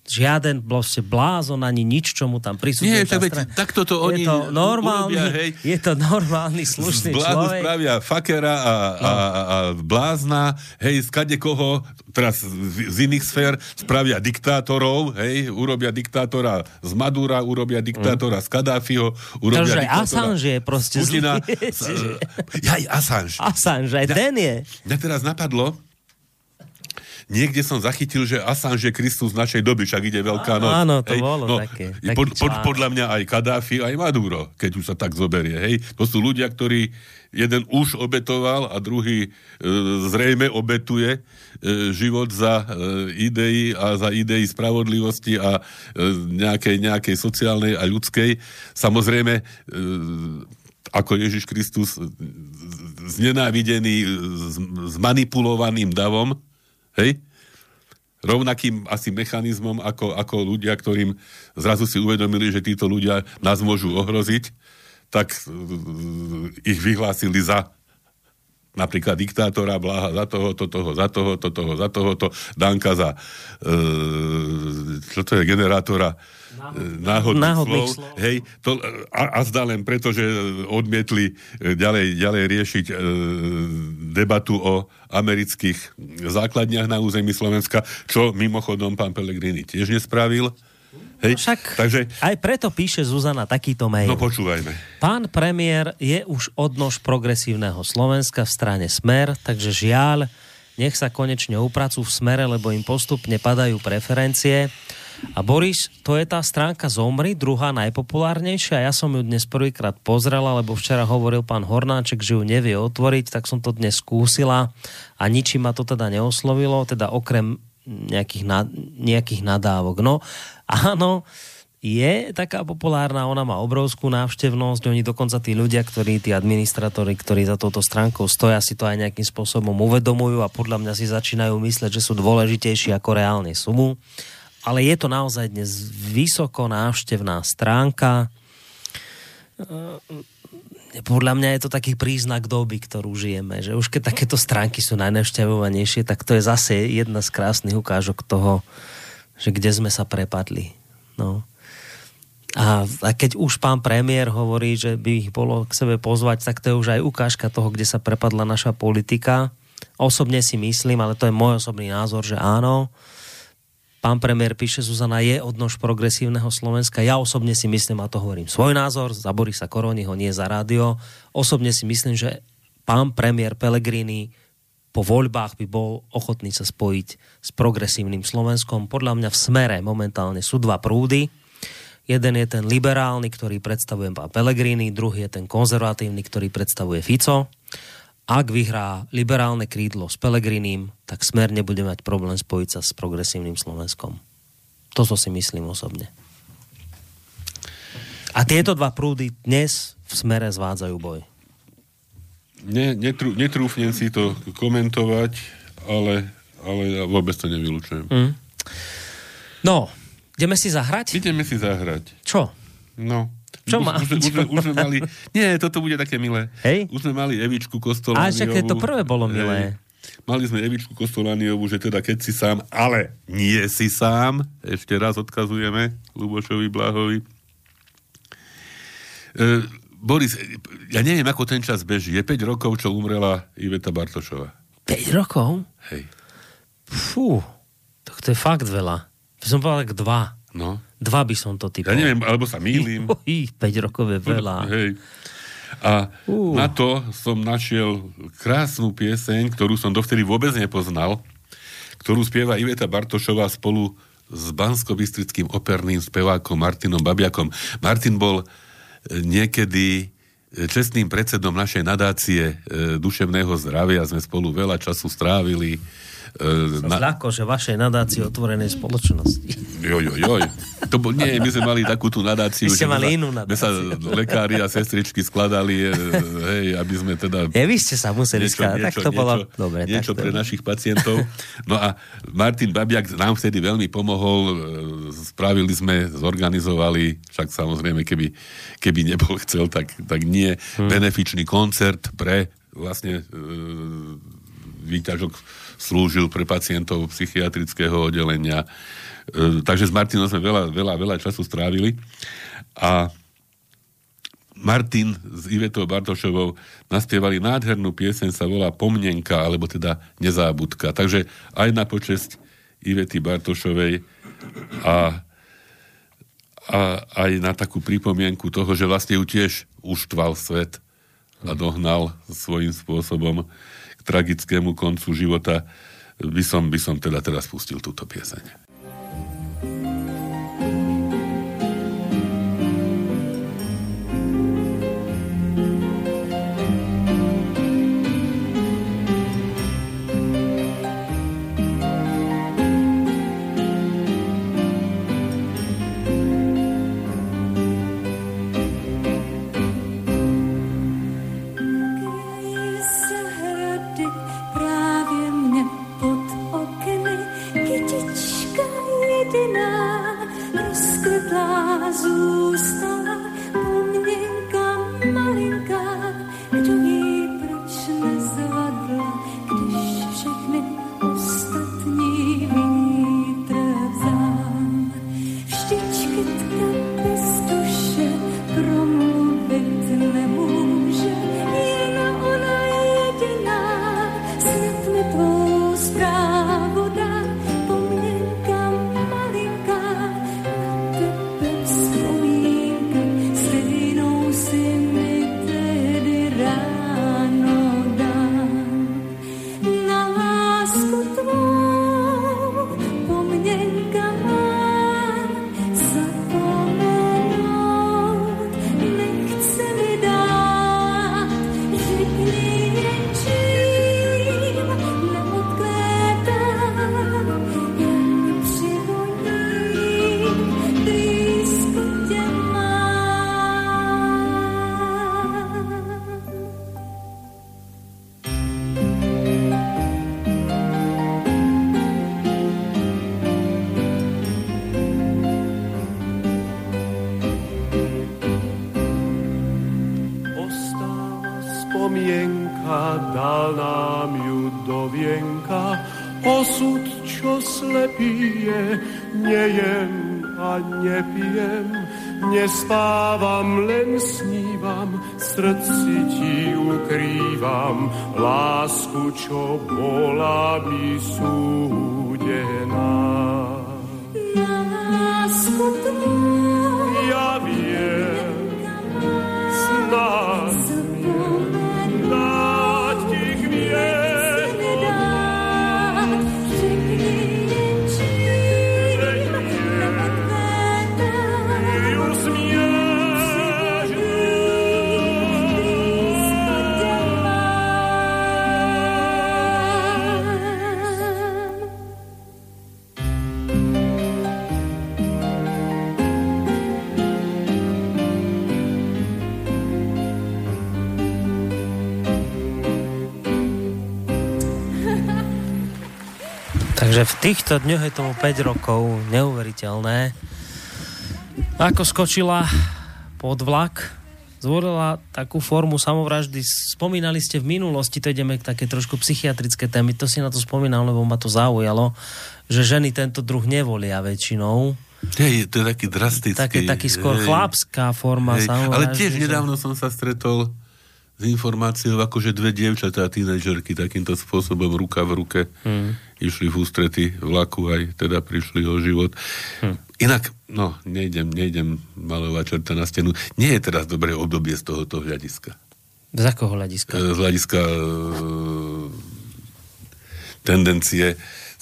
žiaden proste blázon ani nič, čo mu tam prisudzuje. Nie, tak veď, takto to oni je to normálny, urobia, hej, je to normálny, slušný z človek. spravia fakera a, a, a, a blázna, hej, z kade koho, teraz z iných sfér, spravia diktátorov, hej, urobia diktátora z Madura, urobia diktátora mm. z Kadáfiho, urobia Takže diktátora Assange je proste Putina. Jaj, Assange. Assange, aj ten je. Mňa teraz napadlo, niekde som zachytil, že Assange je Kristus našej doby, však ide Veľká noc. Áno, to hej, bolo no, také. Pod, pod, podľa mňa aj Kadáfi, aj Maduro, keď už sa tak zoberie. Hej. To sú ľudia, ktorí jeden už obetoval a druhý e, zrejme obetuje e, život za e, idei a za idei spravodlivosti a e, nejakej, nejakej sociálnej a ľudskej. Samozrejme, e, ako Ježiš Kristus znenávidený, zmanipulovaným davom, Hej? Rovnakým asi mechanizmom ako, ako ľudia, ktorým zrazu si uvedomili, že títo ľudia nás môžu ohroziť, tak uh, ich vyhlásili za napríklad diktátora Bláha za tohoto, toho, za tohoto, toho, za tohoto, Danka za uh, čo to je, generátora náhodných, náhodných slov. slov. Hej, to, a, a zdá len preto, že odmietli e, ďalej, ďalej riešiť e, debatu o amerických základniach na území Slovenska, čo mimochodom pán Pellegrini tiež nespravil. Hej? Však Takže... aj preto píše Zuzana takýto mail. No počúvajme. Pán premiér je už odnož progresívneho Slovenska v strane Smer, takže žiaľ, nech sa konečne upracujú v smere, lebo im postupne padajú preferencie. A Boris, to je tá stránka Zomri, druhá najpopulárnejšia. Ja som ju dnes prvýkrát pozrela, lebo včera hovoril pán Hornáček, že ju nevie otvoriť, tak som to dnes skúsila a ničím ma to teda neoslovilo, teda okrem nejakých, na, nejakých nadávok. No, áno, je taká populárna, ona má obrovskú návštevnosť, oni dokonca tí ľudia, ktorí, tí administratóri, ktorí za touto stránkou stoja, si to aj nejakým spôsobom uvedomujú a podľa mňa si začínajú mysleť, že sú dôležitejší ako reálne sú ale je to naozaj dnes vysoko návštevná stránka. Podľa mňa je to taký príznak doby, ktorú žijeme, že už keď takéto stránky sú najnavštevovanejšie, tak to je zase jedna z krásnych ukážok toho, že kde sme sa prepadli. No. A, a keď už pán premiér hovorí, že by ich bolo k sebe pozvať, tak to je už aj ukážka toho, kde sa prepadla naša politika. Osobne si myslím, ale to je môj osobný názor, že áno, Pán premiér píše, Zuzana je odnož progresívneho Slovenska. Ja osobne si myslím, a to hovorím svoj názor, za Borisa Koroniho, nie za rádio. Osobne si myslím, že pán premiér Pellegrini po voľbách by bol ochotný sa spojiť s progresívnym Slovenskom. Podľa mňa v smere momentálne sú dva prúdy. Jeden je ten liberálny, ktorý predstavuje pán Pellegrini, druhý je ten konzervatívny, ktorý predstavuje Fico ak vyhrá liberálne krídlo s Pelegrinim, tak smer nebude mať problém spojiť sa s progresívnym Slovenskom. To si myslím osobne. A tieto dva prúdy dnes v smere zvádzajú boj. Ne, netrú, netrúfnem si to komentovať, ale, ale ja vôbec to nevylučujem. Mm. No, ideme si zahrať? Ideme si zahrať. Čo? No, čo má? Už, už, už, už sme mali... Nie, toto bude také milé. Hej? Už sme mali Evičku Kostolániovú. A však to prvé bolo milé. Hej. Mali sme Evičku Kostolániovú, že teda keď si sám, ale nie si sám. Ešte raz odkazujeme Lubošovi Blahovi. E, Boris, ja neviem, ako ten čas beží. Je 5 rokov, čo umrela Iveta Bartošová. 5 rokov? Hej. Fú, tak to je fakt veľa. By som povedal tak dva. No. Dva by som to typoval. Ja neviem, alebo sa mýlim. 5 rokov je veľa. Hej. A Uh. na to som našiel krásnu pieseň, ktorú som dovtedy vôbec nepoznal, ktorú spieva Iveta Bartošová spolu s bansko operným spevákom Martinom Babiakom. Martin bol e, niekedy e, čestným predsedom našej nadácie e, duševného zdravia. Sme spolu veľa času strávili. E, Na... Ľahko, že vašej nadácii otvorenej spoločnosti. Joj, joj, joj. To bol, nie, my sme mali takú tú nadáciu. Vy ste mali inú My sa nadáciu. lekári a sestričky skladali, e, hej, aby sme teda... Je, vy ste sa museli skladať. Tak to bolo... Dobre, niečo tak to... pre našich pacientov. No a Martin Babiak nám vtedy veľmi pomohol. e, Spravili sme, zorganizovali, však samozrejme, keby, keby nebol chcel, tak, tak nie. Hmm. Benefičný koncert pre vlastne e, výťažok slúžil pre pacientov psychiatrického oddelenia. E, takže s Martinom sme veľa, veľa, veľa času strávili. A Martin s Ivetou Bartošovou naspievali nádhernú pieseň, sa volá Pomnenka, alebo teda Nezábudka. Takže aj na počesť Ivety Bartošovej a, a aj na takú pripomienku toho, že vlastne ju tiež uštval svet a dohnal svojím spôsobom tragickému koncu života, by som, by som teda teraz pustil túto pieseň. Týchto dňoch je tomu 5 rokov neuveriteľné. Ako skočila pod vlak, zvolila takú formu samovraždy. Spomínali ste v minulosti, to ideme k také trošku psychiatrické témy, to si na to spomínam, lebo ma to zaujalo, že ženy tento druh nevolia väčšinou. Hej, to je taký drastický. Taký, taký skôr hej, chlapská forma hej. samovraždy, Ale tiež nedávno som sa stretol s informáciou, ako že dve dievčatá, tínežerky takýmto spôsobom ruka v ruke Hmm. Išli v ústrety vlaku, aj teda prišli o život. Hmm. Inak, no, nejdem, nejdem malovať čerta na stenu. Nie je teraz dobré obdobie z tohoto hľadiska. Z akého hľadiska? E, Z hľadiska e, tendencie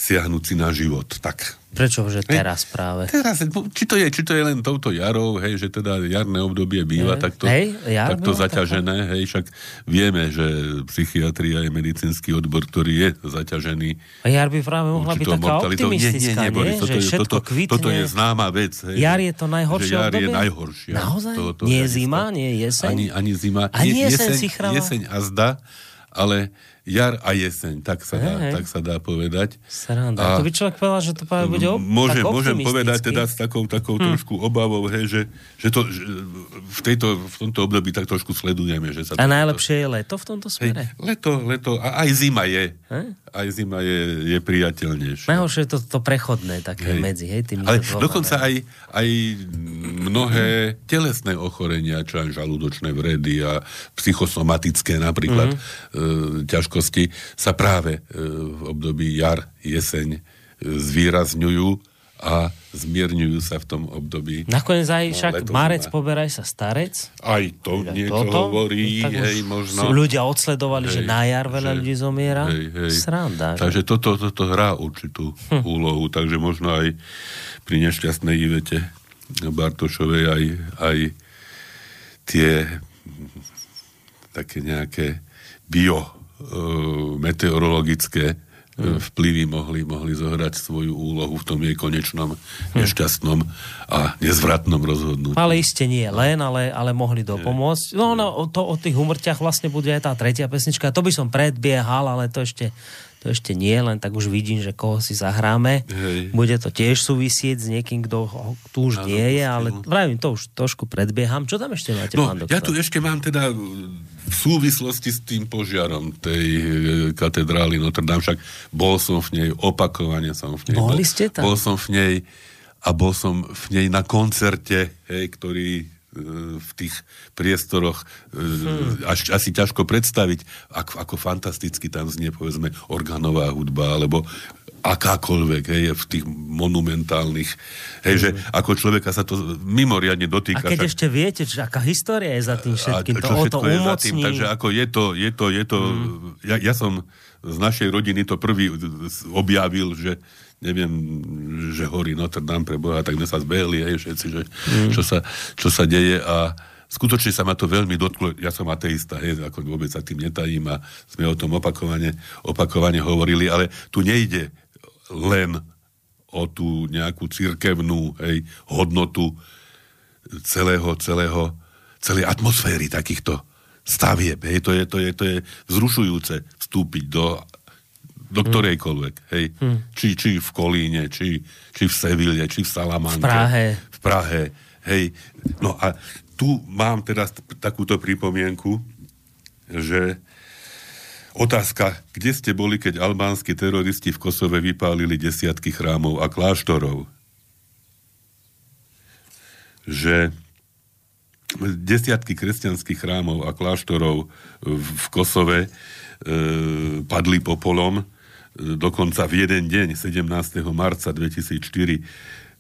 siahnuť si na život. Tak, Prečo, že teraz práve? Teraz, či to je, či to je len touto jarou, hej, že teda jarné obdobie býva Hej, takto, hej, jar takto bola zaťažené, hej, však vieme, že psychiatria je medicínsky odbor, ktorý je zaťažený A jar by práve mohla byť taká mortalitou. optimistická, nie? Boris, toto, že je, toto, kvitne. toto je známa vec. Hej, Jar je to najhoršie že jar je obdobie? najhoršia. Naozaj? z tohoto Nie hľadiska. zima, nie jeseň? Ani, ani zima. Ani Je- jeseň jeseň, jeseň a zda, ale jar a jeseň, tak sa, dá, Hej, hej. tak sa dá povedať. Sranda. A- to by človek povedal, že to práve bude op- Môžem, tak môžem povedať teda s takou, takou hm. trošku obavou, hej, že, že, to, že v, tejto, v tomto období tak trošku sledujeme. Že sa A to, najlepšie je leto v tomto Hej, smere? leto, leto, a aj zima je. Hej? Aj zima je, je priateľnejšia. Najhoršie je to, to prechodné také Hej. medzi, hej, tými Ale dvoma, dokonca aj, aj mnohé telesné ochorenia, čo aj žalúdočné vredy a psychosomatické napríklad mm-hmm. e, ťažkosti sa práve e, v období jar, jeseň e, zvýrazňujú a zmierňujú sa v tom období. Nakoniec aj No, však Marec, poberaj sa starec. Aj to niečo hovorí, tak už hej, možno. Ľudia odsledovali, že Hej, na jar veľa že- ľudí zomiera. Hej, hej. Sranda. že? Takže toto, toto hrá určitú hm. úlohu, takže možno aj pri nešťastnej Ivete Bartošovej aj, aj tie také nejaké bio meteorologické Hm. e, vplyvy mohli, mohli zohrať svoju úlohu v tom jej konečnom nešťastnom a nezvratnom rozhodnutí. Ale iste nie len, ale, ale mohli dopomôcť. No, no to, o tých umrtiach vlastne bude aj tá tretia pesnička. To by som predbiehal, ale to ešte, to ešte nie, len tak už vidím, že koho si zahráme. Hej. Bude to tiež súvisieť s niekým, kto tu už Áno, nie je, ale vravím, to už trošku predbieham. Čo tam ešte máte, No, pán doktor? ja tu ešte mám teda v súvislosti s tým požiarom tej e, katedrály Notre Dame, však bol som v nej, opakovane som v nej. Boli bol, ste tam? Bol som v nej a bol som v nej na koncerte, hej, ktorý e, v tých priestoroch Hmm. e, až, asi ťažko predstaviť, ako, ako fantasticky tam znie, povedzme, organová hudba, alebo akákoľvek, hej, v tých monumentálnych, hej, že ako človeka sa to mimoriadne Hmm. A dotýka. keď však- ešte viete, že aká história je za tým všetkým, to o to je za tým. umocní. Takže ako je to, je to, je to Mm. ja, ja som z našej rodiny to prvý objavil, že neviem, že horí Notre Dame pre Boha, tak sme sa zbehli, hej, všetci, že Mm. čo, sa, čo sa deje a skutočne sa ma to veľmi dotklo, ja som ateista, hej, ako vôbec sa tým netajím a sme o tom opakovane, opakovane hovorili, ale tu nejde len o tú nejakú cirkevnú hej, hodnotu celého, celého, celej atmosféry takýchto stavieb. Hej, to, je, to, je, to je vzrušujúce vstúpiť do, do ktorejkoľvek. Hej. Hm. Či, či v Kolíne, či, či v Seville, či v Salamanke. V Prahe. V Prahe. Hej. No a tu mám teraz takúto pripomienku, že otázka, kde ste boli, keď albánsky teroristi v Kosove vypálili desiatky chrámov a kláštorov? Že desiatky kresťanských chrámov a kláštorov v, v Kosove e, padli popolom. Dokonca v jeden deň, 17. marca 2004,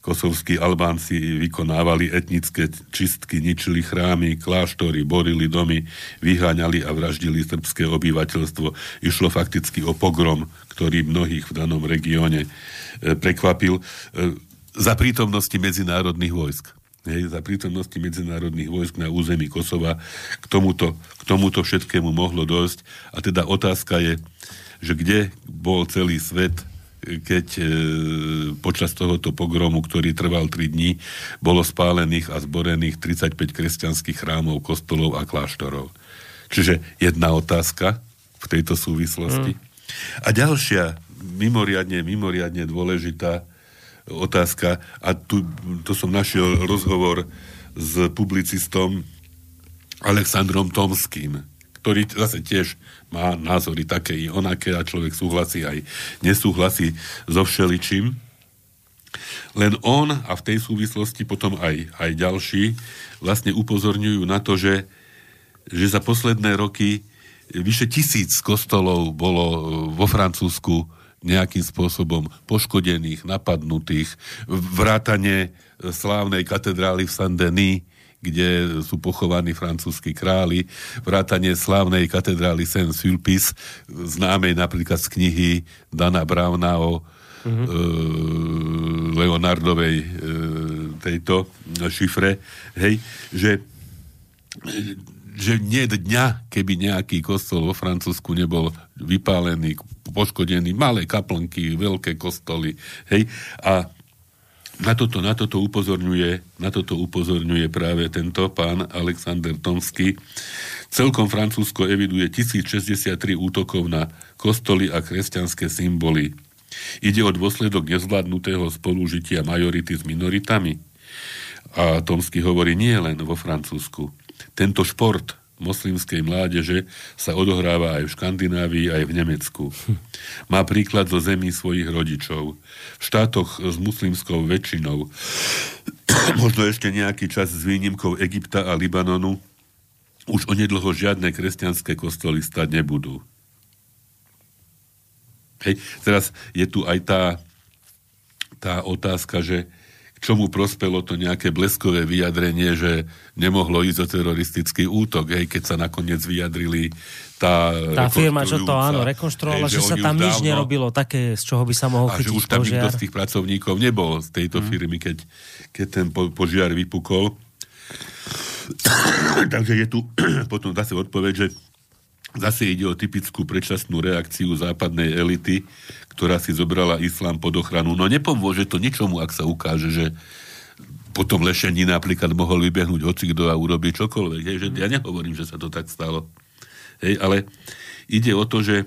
kosovskí Albánci vykonávali etnické čistky, ničili chrámy, kláštory, borili domy, vyháňali a vraždili srbské obyvateľstvo. Išlo fakticky o pogrom, ktorý mnohých v danom regióne e, prekvapil e, za prítomnosti medzinárodných vojsk hej, za prítomnosti medzinárodných vojsk na území Kosova k tomuto, k tomuto všetkému mohlo dosť. A teda otázka je, že kde bol celý svet, keď e, počas tohoto pogromu, ktorý trval 3 dní, bolo spálených a zborených 35 kresťanských chrámov, kostolov a kláštorov. Čiže jedna otázka v tejto súvislosti. Mm. A ďalšia, mimoriadne, mimoriadne dôležitá otázka a tu, to som našiel rozhovor s publicistom Alexandrom Tomským, ktorý zase tiež má názory také i onaké a človek súhlasí aj nesúhlasí so všeličím. Len on a v tej súvislosti potom aj, aj ďalší vlastne upozorňujú na to, že, že za posledné roky vyše tisíc kostolov bolo vo Francúzsku nejakým spôsobom poškodených, napadnutých, vrátane slávnej katedrály v Saint-Denis, kde sú pochovaní francúzskí králi, vrátanie slávnej katedrály Saint-Sulpice, známej napríklad z knihy Dana Browna o mm-hmm. e, Leonardovej e, tejto šifre, hej, že že nie dňa, keby nejaký kostol vo Francúzsku nebol vypálený, poškodený, malé kaplnky, veľké kostoly, hej, a na toto, na toto upozorňuje, na toto upozorňuje práve tento pán Alexander Tomsky. Celkom Francúzsko eviduje 1063 útokov na kostoly a kresťanské symboly. Ide o dôsledok nezvládnutého spolužitia majority s minoritami. A Tomsky hovorí nie len vo Francúzsku. Tento šport moslimskej mládeže sa odohráva aj v Škandinávii, aj v Nemecku. Má príklad zo zemí svojich rodičov. V štátoch s muslimskou väčšinou, možno ešte nejaký čas s výnimkou Egypta a Libanonu, už onedlho žiadne kresťanské kostoly stať nebudú. Hej, teraz je tu aj tá, tá otázka, že čomu prospelo to nejaké bleskové vyjadrenie, že nemohlo ísť o teroristický útok, hej, keď sa nakoniec vyjadrili tá Tá firma, čo to áno, rekonštruovala, že, že sa tam nič nerobilo také, z čoho by sa mohol a chytiť že už tam požiar. nikto z tých pracovníkov nebol z tejto mm. firmy, keď, keď ten po, požiar vypukol. Takže je tu potom zase odpoveď, že zase ide o typickú predčasnú reakciu západnej elity, ktorá si zobrala islám pod ochranu. No nepomôže to ničomu, ak sa ukáže, že potom lešení napríklad mohol vybehnúť hocikdo a urobiť čokoľvek. Hej, že ja nehovorím, že sa to tak stalo. Hej, ale ide o to, že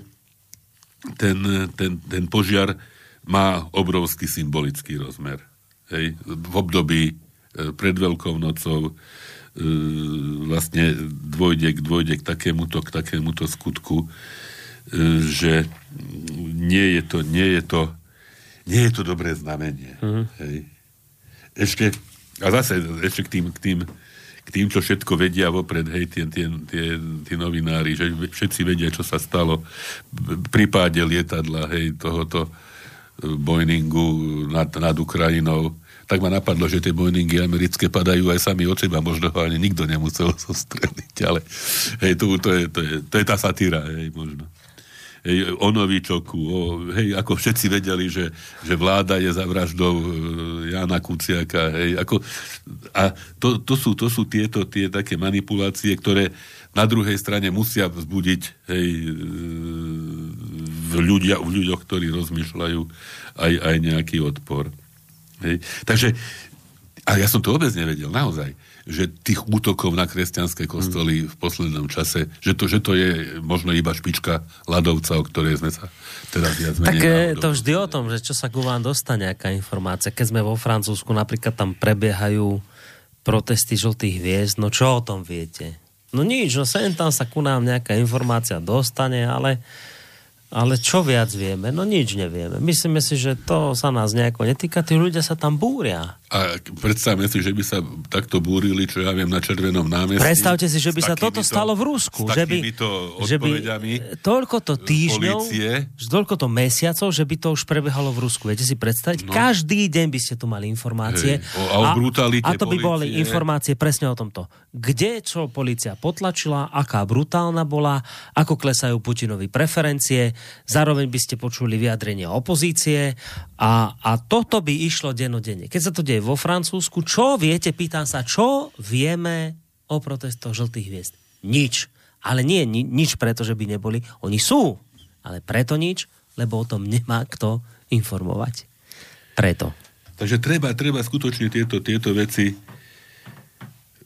ten, ten, ten požiar má obrovský symbolický rozmer. Hej, v období e, pred Veľkou nocou vlastne dôjde, k- dôjde k takémuto, k takémuto skutku, e, že nie je to, nie je to, nie je to dobré znamenie. Mm. Hej. Ešte, a zase ešte k tým, k tým, k tým, čo všetko vedia vopred, hej, tie, tie, tie, tie novinári, že všetci vedia, čo sa stalo pri páde lietadla, hej, tohoto e, Boeingu nad, nad Ukrajinou, tak ma napadlo, že tie Boeingy americké padajú aj sami od seba, možno ho ani nikto nemusel zostreliť, ale hej, to, to, je, to, je, to je tá satíra, hej, možno. Hej, o Novičoku, o, hej, ako všetci vedeli, že, že vláda je za vraždou e, Jana Kuciaka, hej, ako, a to, to, sú, to sú tieto tie také manipulácie, ktoré na druhej strane musia vzbudiť hej, e, v, ľudia, v ľuďoch, ktorí rozmýšľajú, aj, aj nejaký odpor. Hej. Takže, a ja som to vôbec nevedel, naozaj, že tých útokov na kresťanské kostoly v poslednom čase, že to, že to je možno iba špička ľadovca, o ktorej sme sa teraz viac Tak menej je náhodou to vždy o tom, že čo sa ku vám dostane, aká informácia. Keď sme vo Francúzsku, napríklad tam prebiehajú protesty žltých hviezd, no čo o tom viete? No nič, no sem tam sa ku nám nejaká informácia dostane, ale, ale čo viac vieme? No nič nevieme. Myslíme si, že to sa nás nejako netýka, tí ľudia sa tam búria. A predstavme si, že by sa takto búrili, čo ja viem, na Červenom námestí. Predstavte si, že by sa toto takýmito- stalo v Rusku. S že by, že by odpoveďami toľko to týždňov, polície. že toľko to mesiacov, že by to už prebiehalo v Rusku. Viete si predstaviť? No. Každý deň by ste tu mali informácie. Hej, o- a o a to by boli polície. informácie presne o tomto. Kde čo policia potlačila, aká brutálna bola, ako klesajú Putinovi preferencie, zároveň by ste počuli vyjadrenie opozície a, a toto by išlo denodenne. Keď sa to deje vo Francúzsku, čo viete, pýtam sa, čo vieme o protestoch žltých hviezd? Nič. Ale nie ni, nič preto, že by neboli. Oni sú, ale preto nič, lebo o tom nemá kto informovať. Preto. Takže treba, treba skutočne tieto, tieto veci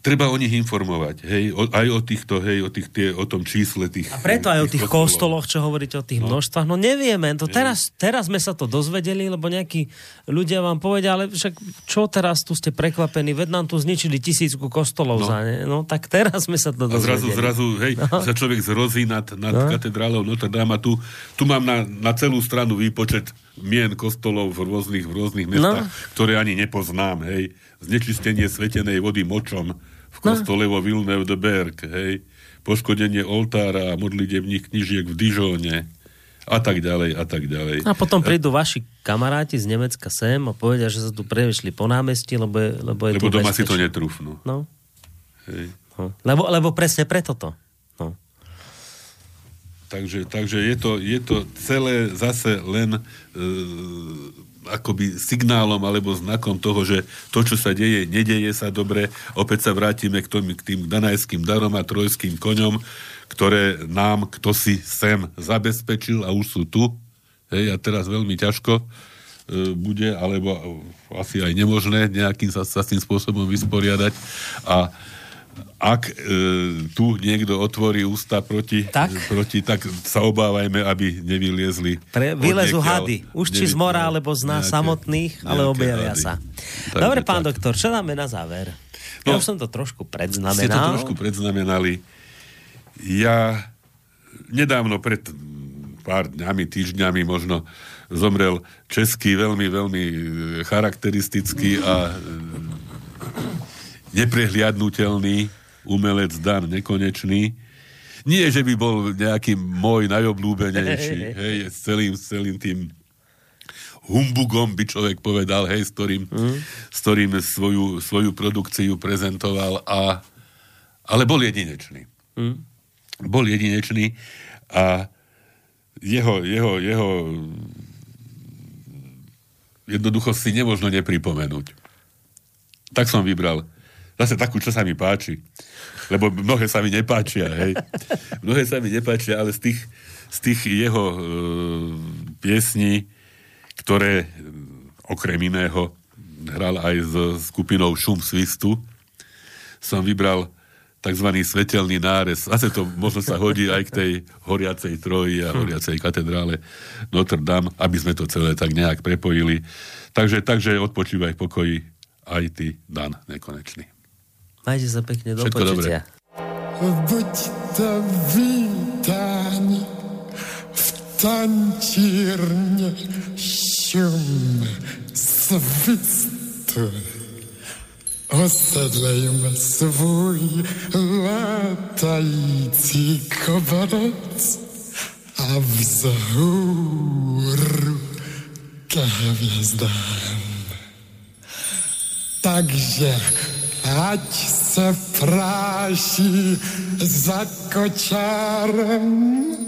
treba o nich informovať, hej, o, aj o týchto, hej, o, tých, tie, o tom čísle tých A preto aj o tých kostoloch, čo hovoríte o tých no. množstvách, no nevieme. To teraz, teraz sme sa to dozvedeli, lebo nejakí ľudia vám povedia, ale však čo teraz tu ste prekvapení, veď nám tu zničili tisícku kostolov No. no. za ne. No tak teraz sme sa to A zrazu, dozvedeli. zrazu, hej, No. sa človek zrozí nad, nad No. katedrálou Notre Dame a tu, tu mám na, na celú stranu výpočet mien kostolov v rôznych, v rôznych mestách, no. ktoré ani nepoznám, hej. Znečistenie svetenej vody močom kostole no. vo Villeneuve de Berg, hej. Poškodenie oltára a modlitebných knižiek v Dižóne a tak ďalej, a tak ďalej. A potom prídu vaši kamaráti z Nemecka sem a povedia, že sa tu prevešli po námestí, lebo je, lebo je Lebo tu doma si to bezpečné. netrúfnú. No. Hej. no. Lebo, lebo presne preto to. No. Takže, takže je, to, je to celé zase len e, akoby signálom alebo znakom toho, že to, čo sa deje, nedeje sa dobre. Opäť sa vrátime k, tom, k tým danajským darom a trojským koňom, ktoré nám kto si sem zabezpečil a už sú tu. Hej, a teraz veľmi ťažko e, bude, alebo asi aj nemožné nejakým sa, sa s tým spôsobom vysporiadať. A ak e, tu niekto otvorí ústa proti Tak? proti, tak sa obávajme, aby nevyliezli. Pre, vylezu hady. Už či z mora, alebo z nás Nejaké- samotných, ale objavia hady. sa. Takže Dobre, pán tak. doktor, čo dáme na záver? No, ja už som to trošku Ste to predznamenal. trošku predznamenali. Ja nedávno pred pár dňami, týždňami možno zomrel český veľmi, veľmi e, charakteristický a e, neprehliadnutelný umelec Dan Nekonečný. Nie, že by bol nejaký môj najobľúbenejší, hej, s celým, s celým tým humbugom by človek povedal, hej, s ktorým, mm. s ktorým svoju, svoju produkciu prezentoval, a, ale bol jedinečný. Mm. Bol jedinečný a jeho, jeho, jeho jednoducho si nemožno nepripomenúť. Tak som vybral zase takú, čo sa mi páči. Lebo mnohé sa mi nepáčia, hej. Mnohé sa mi nepáčia, ale z tých, z tých jeho e, piesní, ktoré e, okrem iného hral aj s skupinou Šum Svistu, som vybral tzv. svetelný nárez. Zase to možno sa hodí aj k tej horiacej troji a horiacej katedrále Notre Dame, aby sme to celé tak nejak prepojili. Takže, takže odpočívaj v pokoji aj ty, Dan, nekonečný. Majcie za pięknie, do Wszystko poczucia. Будь to witani w tancirnie szum swistu. Osadlajmy swój latajcy kobaret, a w zauru gwiazdan. Także ať se práší za kočárem